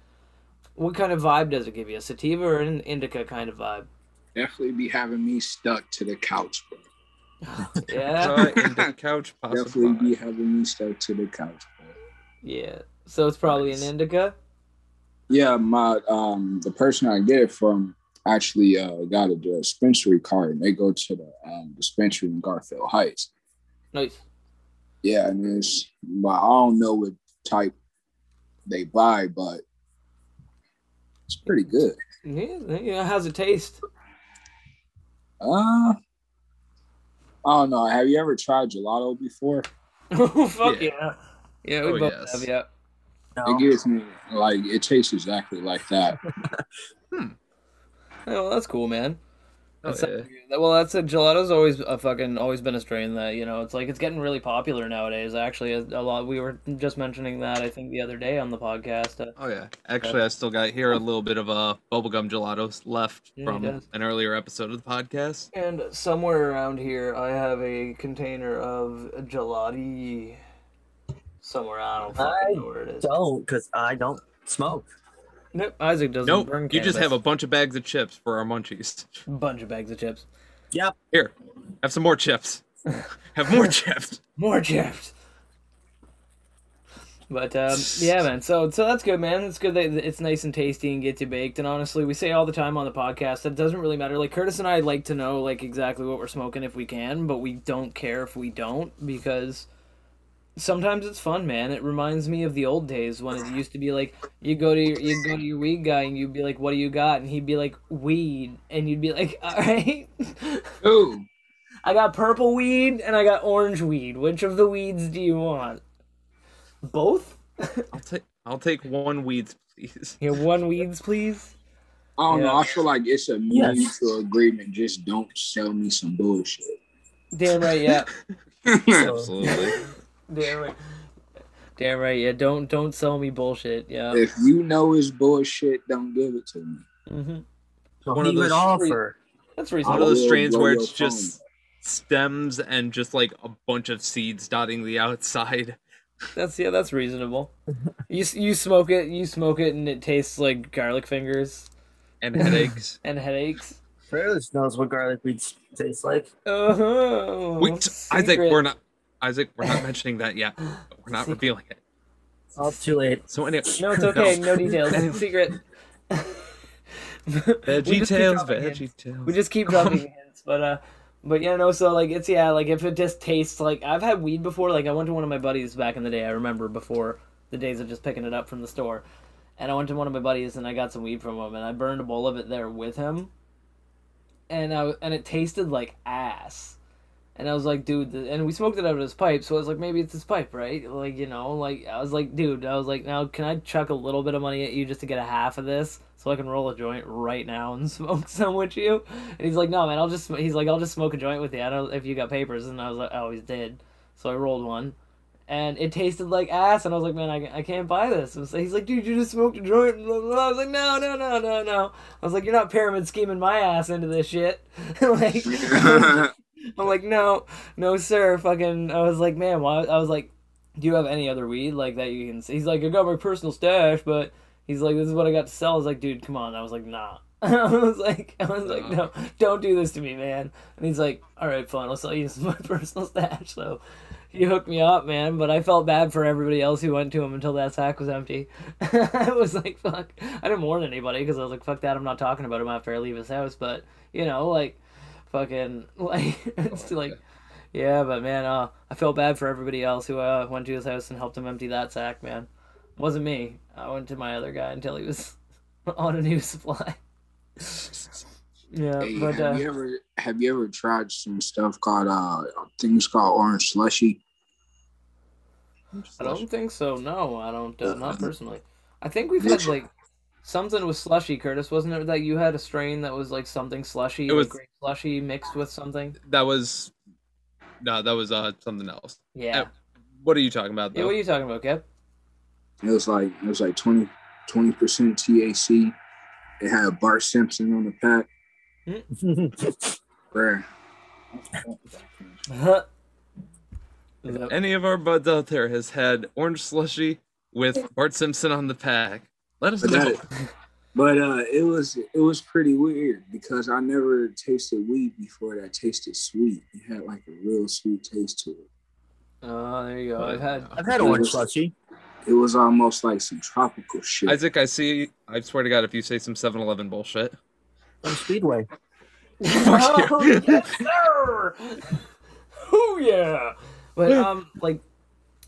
what kind of vibe does it give you? A sativa or an indica kind of vibe? Definitely be having me stuck to the couch, bro. Yeah. In the couch, Definitely be having me stuck to the couch, bro. Yeah. So it's probably Nice. an indica. Yeah, my um the person I get it from actually uh got a dispensary card and they go to the um, dispensary in Garfield Heights. Nice. Yeah, and it's but I don't know what type they buy, but it's pretty good. Yeah. yeah. How's it taste? Uh I don't know. Have you ever tried gelato before? Oh fuck Yeah. yeah. Yeah, we Oh, both yes. have. Yeah. No. It gives me like it tastes exactly like that. Oh, that's cool, man. Oh, That's- yeah. Well, that's it. gelato's always a fucking always been a strain that you know it's like it's getting really popular nowadays. Actually, a, a lot. We were just mentioning that I think the other day on the podcast. Uh, Oh yeah. Actually, I still got here a little bit of a bubblegum gelatos left Yeah, from an earlier episode of the podcast. and somewhere around here, I have a container of gelati. Somewhere I don't fucking I know where it is. Don't, because I don't smoke. Nope, Isaac doesn't Nope. burn. You just have a bunch of bags of chips for our munchies. bunch of bags of chips. Yep. Here, have some more chips. have more chips. More chips. But um, yeah, man. So so that's good, man. It's good that it's nice and tasty and gets you baked. And honestly, we say all the time on the podcast that it doesn't really matter. Like Curtis and I like to know like exactly what we're smoking if we can, but we don't care if we don't because sometimes it's fun, man. It reminds me of the old days when it used to be like you go to your, you go to your weed guy and you'd be like, "What do you got?" and he'd be like, "Weed," and you'd be like, "All right." Ooh, I got purple weed and I got orange weed. Which of the weeds do you want? Both? I'll take. I'll take one weeds, please. Yeah, one weeds, please. I don't know. I feel like it's a Yes. mutual agreement. Just don't sell me some bullshit. Damn right, yeah. Absolutely. Damn right. Damn right, yeah. Don't don't sell me bullshit. Yeah. if you know it's bullshit, don't give it to me. Mm-hmm. So One of he would those offer. That's reasonable. One of those will strains where it's just stems and just like a bunch of seeds dotting the outside. That's yeah. That's reasonable. You you smoke it. You smoke it, and it tastes like garlic fingers and headaches. and headaches. Fairless knows what garlic weed taste like. Oh, Wait, Isaac, secret. we're not. Isaac, we're not mentioning that yet. We're not revealing it. Oh, it's too late. So anyway, No, it's okay. No details. Secret. We Veggie tales, veggie tales. We just keep dropping hints, but uh, but yeah, no. So like, it's yeah, like if it just tastes like I've had weed before. Like I went to one of my buddies back in the day. I remember before the days of just picking it up from the store, and I went to one of my buddies and I got some weed from him, and I burned a bowl of it there with him, and I and it tasted like ass. And I was like, dude, and we smoked it out of his pipe, so I was like, maybe it's his pipe, right? Like, you know, like I was like, dude, I was like, now can I chuck a little bit of money at you just to get a half of this, so I can roll a joint right now and smoke some with you? And he's like, no, man, I'll just, sm-" he's like, I'll just smoke a joint with you. I don't if you got papers, and I was like, I always did, so I rolled one, and it tasted like ass, and I was like, man, I, I can't buy this. And so he's like, dude, you just smoked a joint. and blah, blah, blah. I was like, no, no, no, no, no. I was like, you're not pyramid scheming my ass into this shit. like. I'm like, no, no, sir. Fucking, I was like, man, why? I was like, do you have any other weed like that you can? See? He's like, I got my personal stash, but he's like, this is what I got to sell. I was like, dude, come on. I was like, nah. I was like, I was like, no, don't do this to me, man. And he's like, all right, fine, I'll sell you some of my personal stash. So he hooked me up, man. But I felt bad for everybody else who went to him until that sack was empty. I was like, fuck. I didn't warn anybody because I was like, fuck that. I'm not talking about him after I leave his house. But you know, like fucking like it's like yeah but man uh i felt bad for everybody else who uh went to his house and helped him empty that sack man. It wasn't me. I went to my other guy until he was on a new supply. Yeah Hey, but have uh you ever have you ever tried some stuff called uh things called orange slushy? i don't think so. No i don't uh, not personally. I think we've had like something was slushy curtis wasn't it that you had a strain that was like something slushy It was- like grape slushy mixed with something That was no, that was uh something else. yeah What are you talking about yeah what are you talking about kev It was like it was like 20 percent THC. It had Bart Simpson on the pack. Rare. Is Any of our buds out there has had orange slushy with Bart Simpson on the pack? Let us But know. that- But uh, it was it was pretty weird because I never tasted weed before that tasted sweet. It had like a real sweet taste to it. Oh, there you go. I've had I've had orange slushy. It was almost like some tropical shit. Isaac, I see. I swear to God, if you say some 7-Eleven bullshit, From Speedway. Fuck oh, yes, sir. oh yeah. But um, like,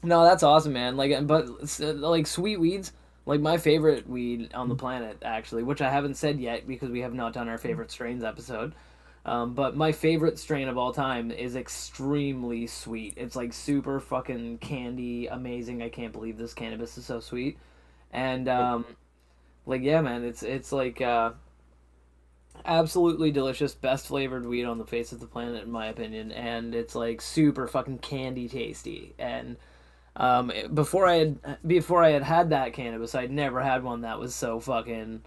no, that's awesome, man. Like, but like sweet weeds, like my favorite weed on the planet, actually, which I haven't said yet because we have not done our favorite strains episode. Um, but my favorite strain of all time is extremely sweet. It's like super fucking candy, amazing. I can't believe this cannabis is so sweet. and um, like yeah, man, it's it's like uh, absolutely delicious, best flavored weed on the face of the planet, in my opinion, and it's like super fucking candy tasty. And um, before I had before I had had that cannabis, I'd never had one that was so fucking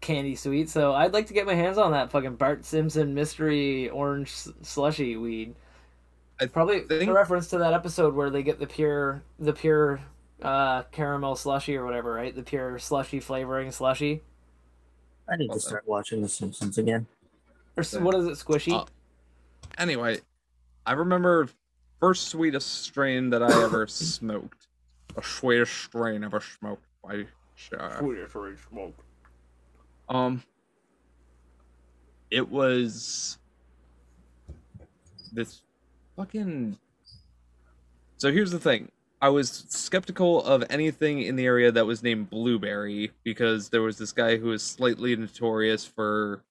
candy sweet. So I'd like to get my hands on that fucking Bart Simpson mystery orange slushy weed. I Probably think- a reference to that episode where they get the pure the pure uh, caramel slushy or whatever, right? The pure slushy flavoring slushy. I need to start watching The Simpsons again. Or what is it, squishy? Uh, Anyway, I remember first sweetest strain that I ever smoked. The sweetest strain ever smoked by Shah. Um, it was this fucking. So here's the thing. I was skeptical of anything in the area that was named Blueberry because there was this guy who was slightly notorious for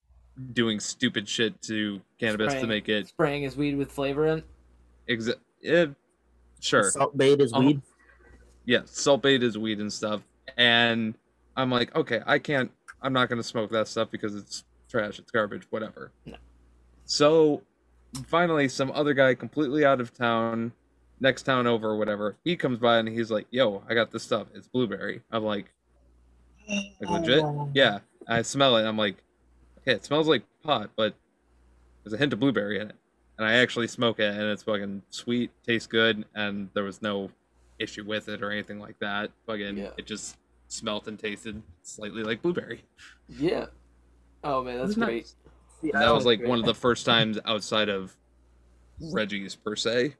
doing stupid shit to cannabis to make it Spraying his weed with flavor in. Exa- eh, sure Salt bait is Uh-huh. weed. yeah, salt bait is weed and stuff. And I'm like, okay, I can't, I'm not going to smoke that stuff because it's trash, it's garbage, whatever. No. So finally, some other guy completely out of town, next town over, or whatever, he comes by and he's like, yo, I got this stuff. It's blueberry. I'm like, like legit? Yeah. I smell it. I'm like, okay, it smells like pot, but there's a hint of blueberry in it. And I actually smoke it, and it's fucking sweet, tastes good, and there was no issue with it or anything like that. Fucking, Yeah. it just smelt and tasted slightly like blueberry. Yeah. Oh man, that's great. nice. See, And I that don't was like agree. one of the first times outside of Reggie's per se.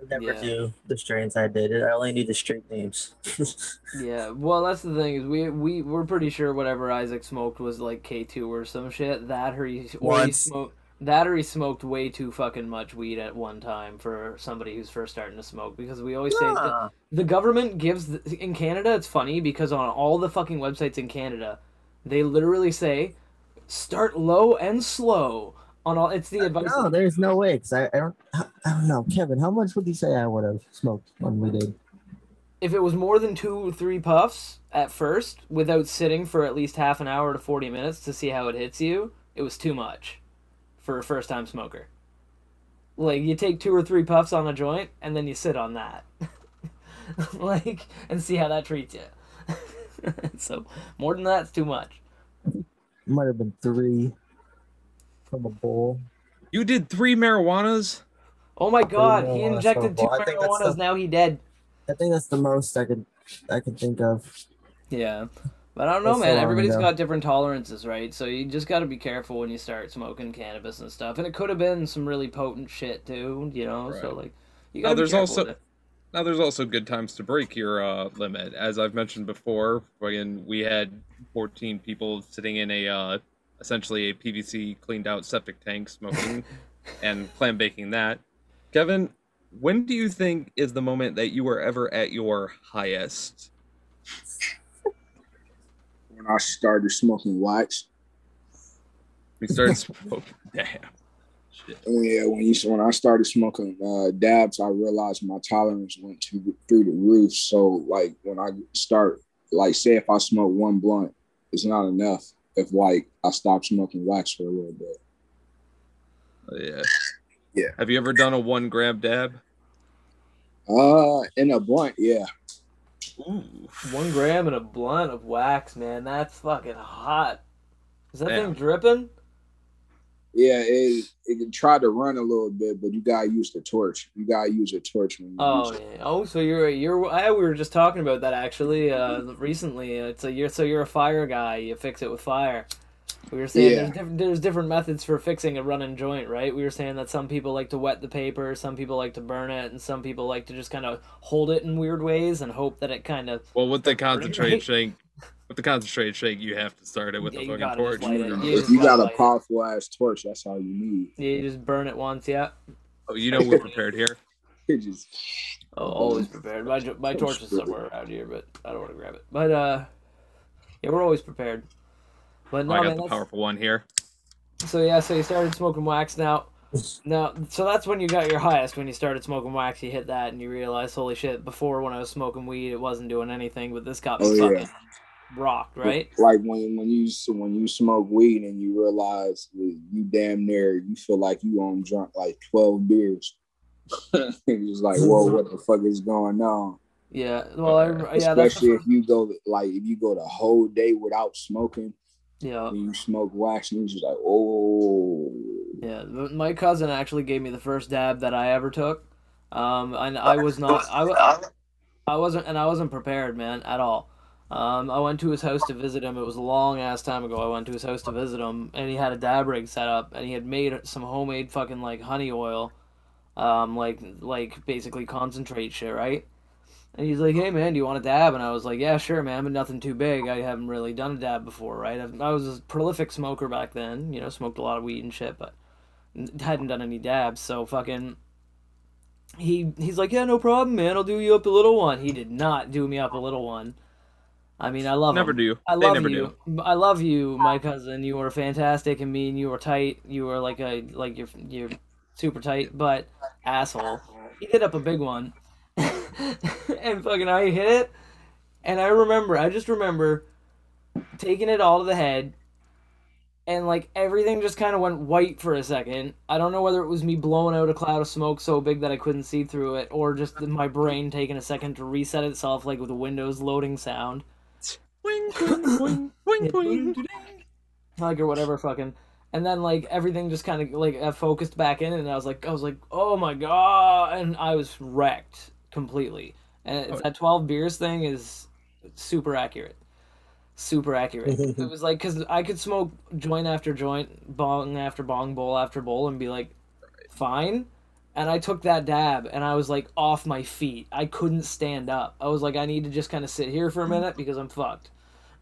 I never Yeah. knew the strains I did. I only knew the straight names. Yeah, well, that's the thing is we we we're pretty sure whatever Isaac smoked was like K two or some shit. That or he or he Once. smoked that or he smoked way too fucking much weed at one time for somebody who's first starting to smoke because we always say that the government gives the, in Canada. It's funny because on all the fucking websites in Canada, they literally say start low and slow on all. It's the uh, advice. no, there's no way. Cause I, I don't. I don't know, Kevin. How much would you say I would have smoked when we did? if it was more than two or three puffs at first without sitting for at least half an hour to 40 minutes to see how it hits you it was too much for a first time smoker like you take two or three puffs on a joint and then you sit on that like and see how that treats you so more than that's too much Might have been three from a bowl. You did three marijuanas? oh my god he injected two snowball. I think that's marijuanas the- now he dead I think that's the most I could I could think of. Yeah. But I don't know, That's man. long Everybody's ago. got different tolerances, right? So you just got to be careful when you start smoking cannabis and stuff. And it could have been some really potent shit too, you know. So like, you got to be there's careful also- with it. Now, there's also good times to break your uh, limit. As I've mentioned before, fucking, we had 14 people sitting in a uh, essentially a PVC cleaned out septic tank smoking and clam baking that. Kevin, when do you think is the moment that you were ever at your highest? When I started smoking wax, We started smoking. Damn. Shit. Oh, yeah, when you when I started smoking uh, dabs, I realized my tolerance went to, through the roof. So like when I start, like say if I smoke one blunt, it's not enough. If like I stop smoking wax for a little bit. Oh, yeah. Yeah. Have you ever done a one gram dab? Uh, in a blunt, yeah. Ooh. One gram and a blunt of wax, man. That's fucking hot. Is that Damn. thing dripping? Yeah, it it can try to run a little bit, but you gotta use the torch. You gotta use a torch when you Oh use it. yeah. Oh, so you're you're. I, we were just talking about that actually uh, recently. It's a you're so you're a fire guy. You fix it with fire. We were saying Yeah. there's, diff- there's different methods for fixing a running joint, right? We were saying that some people like to wet the paper, some people like to burn it, and some people like to just kind of hold it in weird ways and hope that it kind of. Well, with the Start concentrate right? shake, with the concentrate shake, you have to start it with Yeah, the fucking torch. light it. You If you gotta a powerful ass torch, that's all you need. You just burn it once, yeah. Oh, you know we're prepared here. Just Oh, always prepared. My my torch is somewhere around here, but I don't want to grab it. But uh, yeah, we're always prepared. But no, Oh, I man, got the that's- powerful one here. So yeah, so you started smoking wax now. No, so that's when you got your highest when you started smoking wax. You hit that and you realize, holy shit! Before when I was smoking weed, it wasn't doing anything, but this got me Oh, yeah. fucking rocked, right? Like when when you when you smoke weed and you realize you damn near you feel like you on drunk like twelve beers. it's like, whoa, what the fuck is going on? Yeah. Well, I, yeah, that's Especially if you go like if you go the whole day without smoking yeah. and you smoke wax and you're just like, oh, Yeah, my cousin actually gave me the first dab that I ever took. Um, and I was not, I, I wasn't, and I wasn't prepared, man, at all. Um, I went to his house to visit him. It was a long ass time ago. I went to his house to visit him, and he had a dab rig set up, and he had made some homemade fucking like honey oil, um, like like basically concentrate shit, right? And he's like, "Hey man, do you want a dab?" And I was like, "Yeah, sure, man, but nothing too big. I haven't really done a dab before, right? I've, I was a prolific smoker back then, you know, smoked a lot of weed and shit, but hadn't done any dabs. So fucking, he he's like, "Yeah, no problem, man. I'll do you up a little one." He did not do me up a little one. I mean, I love Never him. do. I They love never you. do. I love you, my cousin. You were fantastic and mean. You were tight. You were like a like you're you're super tight, but asshole. He hit up a big one, and fucking I hit it, and I remember. I just remember taking it all to the head, and like everything just kind of went white for a second. I don't know whether it was me blowing out a cloud of smoke so big that I couldn't see through it, or just my brain taking a second to reset itself, like with a Windows loading sound boing, boing, boing. like or whatever fucking and then like everything just kind of like focused back in and i was like i was like oh my god and i was wrecked completely. And it's, that 12 beers thing is super accurate. Super accurate. It was like because i could smoke joint after joint bong after bong bowl after bowl and be like fine. And i took that dab and i was like off my feet. I couldn't stand up. I was like i need to just kind of sit here for a minute because i'm fucked.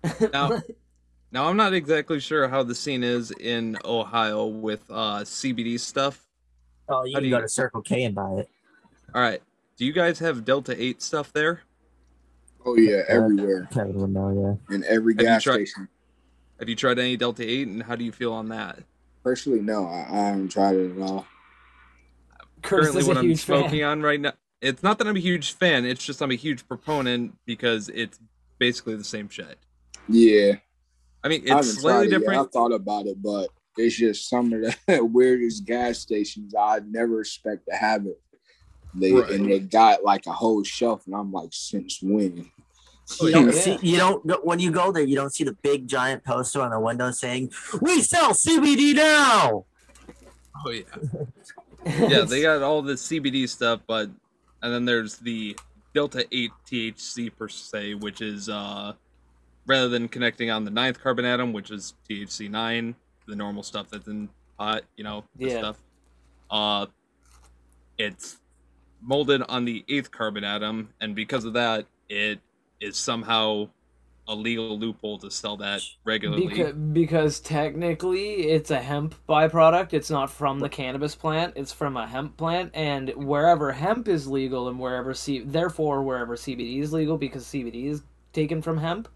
Now, now I'm not exactly sure how the scene is in Ohio with uh, CBD stuff. Oh, you How can do go you- to Circle K and buy it. All right, do you guys have Delta Eight stuff there? oh yeah, everywhere Kevin would know, in every Have gas tried- station. Have you tried any Delta Eight, and how do you feel on that? Personally, no, I, I haven't tried it at all. Currently, what I'm huge fan. smoking on right now. It's not that I'm a huge fan. It's just I'm a huge proponent because it's basically the same shit. Yeah, I mean, it's haven't slightly tried it yet. different. I thought about it, but it's just some of the weirdest gas stations I'd never expect to have it. They Right. and they got like a whole shelf, and I'm like, since when? You yeah. don't see. You don't when you go there. You don't see the big giant poster on the window saying, "We sell CBD now." Oh yeah, yeah. They got all the CBD stuff, but and then there's the Delta Eight THC per se, which is uh rather than connecting on the ninth carbon atom, which is THC nine, the normal stuff that's in pot, you know, this Yeah. stuff. Uh, it's molded on the eighth carbon atom, and because of that, it is somehow a legal loophole to sell that regularly. Because, because technically it's a hemp byproduct. It's not from the cannabis plant. It's from a hemp plant, and wherever hemp is legal and wherever C, therefore wherever CBD is legal because CBD is taken from hemp.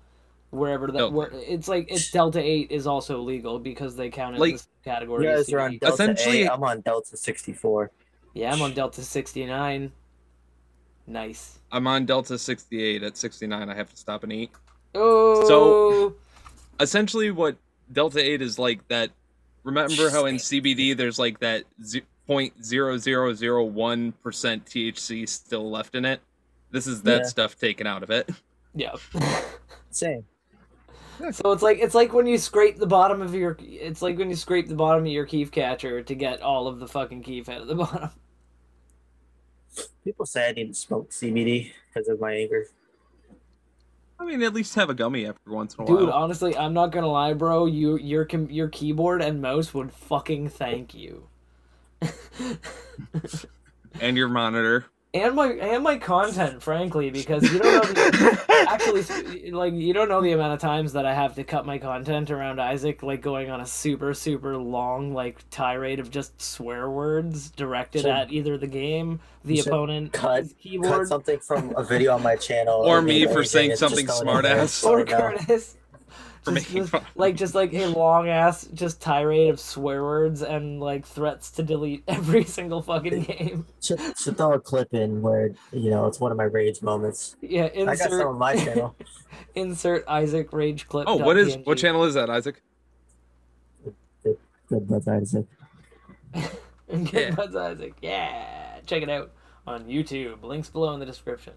Wherever that, Delta. where it's like it's Delta Eight is also legal because they count it Like- in the same category. You as guys are on CBD. Delta Essentially- A. I'm on Delta 64. Yeah, I'm on Delta sixty nine. Nice. I'm on Delta 68 at 69. I have to stop and eat. Oh, So essentially what delta 8 is like that remember how in cbd there's like that 0.0001% thc still left in it this is that Yeah. stuff taken out of it yeah. Same. So it's like it's like when you scrape the bottom of your it's like when you scrape the bottom of your keef catcher to get all of the fucking keef out of the bottom. People say I need to smoke CBD because of my anger. i mean at least have a gummy after once in a Dude, while Dude, honestly, I'm not gonna lie, bro. You your your keyboard and mouse would fucking thank you. and your monitor and my and my content, frankly, because you don't know the, actually like you don't know the amount of times that I have to cut my content around Isaac, like going on a super super long like tirade of just swear words directed Should- at either the game, the opponent, cut- his Cut keyboard, something from a video on my channel. Or and me for saying something going in smart ass. or. Curtis. For Just- making just- fun. like just like a long ass just tirade of swear words and like threats to delete every single fucking game. Should, should throw a clip in where you know it's one of my rage moments. Yeah, I got some insert on my channel. insert Isaac rage clip. Oh, what is PNG. what channel is that, Isaac? Good, but Isaac. Good Yeah. Buds Isaac. Yeah, check it out on YouTube. Links below in the description.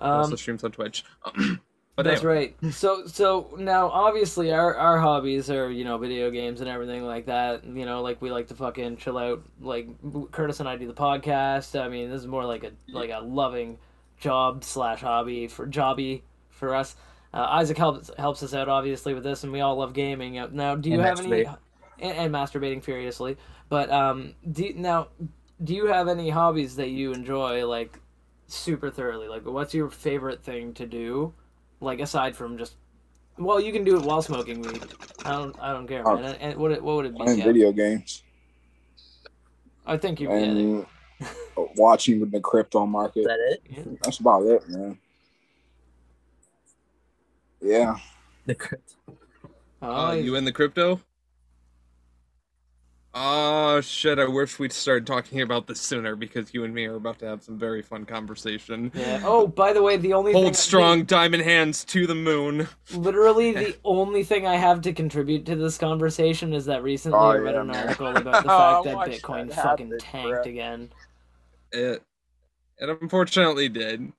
Um, also streams on Twitch. but That's anyway, right. So so now obviously our our hobbies are, you know, video games and everything like that. You know, like we like to fucking chill out. Like Curtis and I do the podcast. I mean, this is more like a like a loving job slash hobby for jobby for us. Uh, Isaac helps helps us out obviously with this, and we all love gaming. Now, do you And have any and, and masturbating furiously? But um, do now do you have any hobbies that you enjoy like super thoroughly? Like, what's your favorite thing to do? Like aside from just, well, you can do it while smoking weed. I don't, I don't care, Oh. man. And, and what, what would it be? Playing video games I think you're. Yeah, and watching the crypto market. Is that it? yeah. That's about it, man. Yeah. The crypt. Oh, uh, you in the crypto? Oh shit! I wish we'd started talking about this sooner because you and me are about to have some very fun conversation. yeah. Oh, by the way, the only thing, Hold strong, diamond hands to the moon. Literally, the only thing I have to contribute to this conversation is that recently Oh, I read yeah, an article about the fact that Bitcoin that fucking happen, tanked bro. again. It, it unfortunately did.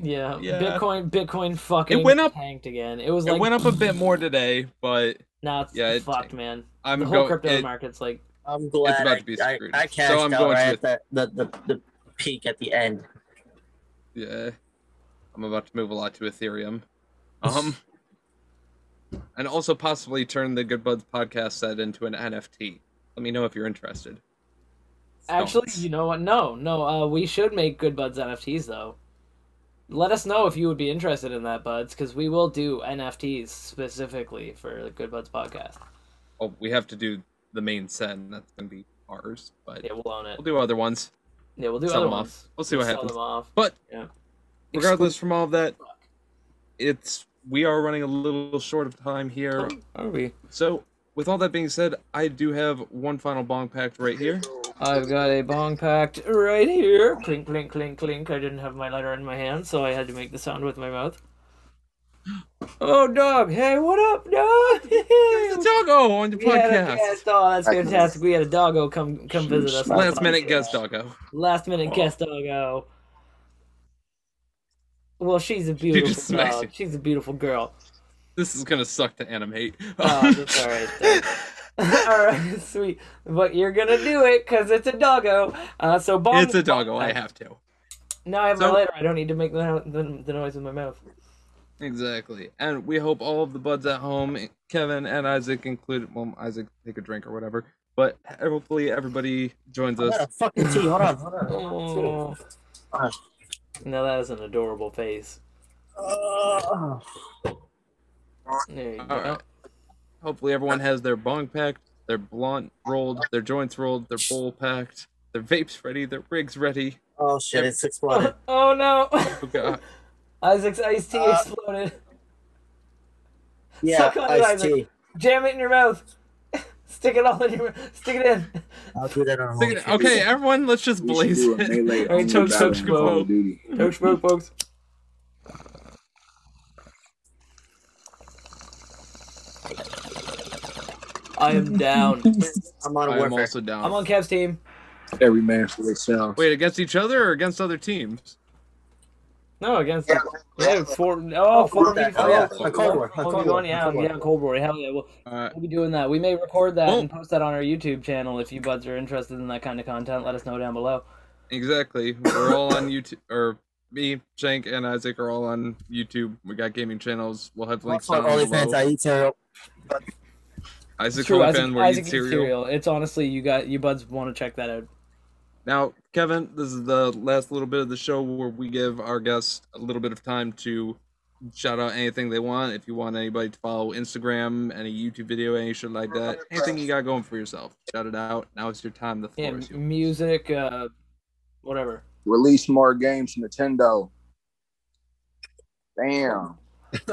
Yeah, Yeah. Bitcoin, Bitcoin fucking it went up- tanked again. It was It like went up a bit more today, but Now it's Yeah, it fucked, tanked. man. I'm the whole going. crypto It, market's like, I'm glad about I, to be I, screwed. I So cashed I'm out going right to- at the, the, the, the peak at the end. yeah, I'm about to move a lot to Ethereum. Um, and also possibly turn the Good Buds podcast set into an NFT. Let me know if you're interested. actually, Don't. you know what? No, no. Uh, we should make Good Buds NFTs though. Let us know if you would be interested in that, buds, because we will do NFTs specifically for the Good Buds podcast. Oh, we have to do the main set, and that's gonna be ours. But Yeah, we'll own it. we'll do other ones. Yeah, we'll do sell other them off. We'll see what sell happens. them off. But Yeah. regardless from all of that, it's we are running a little short of time here. Are we? So, with all that being said, I do have one final bong packed right here. I've got a bong packed right here. Clink, clink, clink, clink. I didn't have my lighter in my hand, so I had to make the sound with my mouth. Oh, dog! Hey, what up, dog? It's a doggo on the We had a podcast. guest. Oh, that's fantastic. We had a doggo come come visit us. Last minute podcast. guest doggo. Last minute Wow. guest doggo. Well, she's a beautiful just smacked dog. She's a beautiful girl. This is gonna suck to animate. Oh, that's all right. all right, sweet. But you're gonna do it because it's a doggo. Uh, so bong. it's a doggo. I have to. Now I have So- my lighter. I don't need to make the, the, the noise with my mouth. Exactly. And we hope all of the buds at home, Kevin and Isaac included. Well, Isaac take a drink or whatever. But hopefully everybody joins I us. got a fucking tea. Hold on, hold on. Oh. Now that is an adorable face. Oh. There you go. All right. Hopefully everyone has their bong packed, their blunt rolled, their joints rolled, their bowl packed, their vapes ready, their rigs ready. Oh shit! It's exploded. Oh no! Oh, God. Isaac's iced tea Uh, exploded. Yeah, Suck on it, iced Isaac. tea. Jam it in your mouth. Stick it all in your mouth. Stick it in. I'll do that on Think- home. Okay, everyone, let's just We blaze do it. melee All right, only choke, choke, in choke. of Duty. Don't smoke, folks. I am down. I'm on I'm also down. I'm on Kev's team. Every man for themselves. Wait, against each other or against other teams? No, against yeah, four. Oh, four v that. Oh, yeah, four a Cold War, a v Cold War, Yeah, a Cold War. yeah, Cold War. Hell yeah, we'll, Uh, we'll be doing that. We may record that Well- and post that on our YouTube channel. If you buds are interested in that kind of content, let us know down below. exactly. We're all on YouTube, or me, Shank, and Isaac are all on YouTube. We got gaming channels. We'll have links Also, down OnlyFans, below. I eat cereal. Isaac It's true, Isaac, OnlyFans, where Isaac eat cereal. cereal. It's honestly, you got you buds want to check that out. Now, Kevin, this is the last little bit of the show where we give our guests a little bit of time to shout out anything they want. If you want anybody to follow Instagram, any YouTube video, any shit like that, anything you got going for yourself, shout it out. Now it's your time. The Yeah, is yours. music, uh, whatever. Release more games, Nintendo. Damn.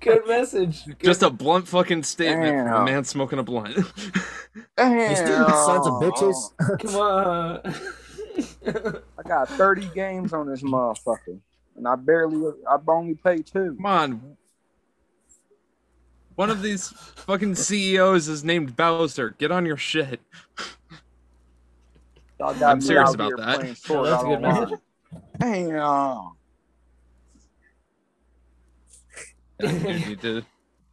Good message. Good. Just a blunt fucking statement from a man smoking a blunt. Damn. You stupid sons of bitches. Come on. I got 30 games on this motherfucker. And I barely, I only pay two. Come on. One of these fucking CEOs is named Bowser. Get on your shit. I'm serious about that. Yeah, that's a good online. message. Damn. You need to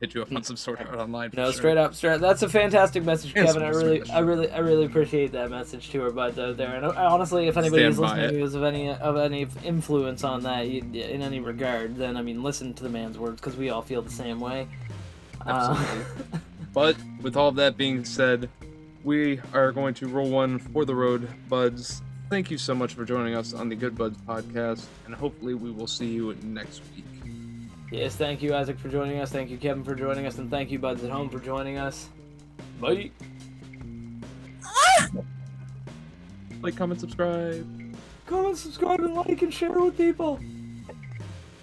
hit you up on some sort of online. No, sure. straight up, straight. Up. That's a fantastic message, Kevin. I really. I really, I really appreciate that message to our buds out there. And honestly, if anybody Stand is listening who is of any of any influence on that in any regard, then I mean, listen to the man's words because we all feel the same way. Uh, Absolutely. But with all of that being said, we are going to roll one for the road, buds. Thank you so much for joining us on the Good Buds podcast, and hopefully we will see you next week. Yes, thank you, Isaac, for joining us. Thank you, Kevin, for joining us, and thank you, buds at home, for joining us. Bye. Like, comment, subscribe. Comment, subscribe, and like, and share with people.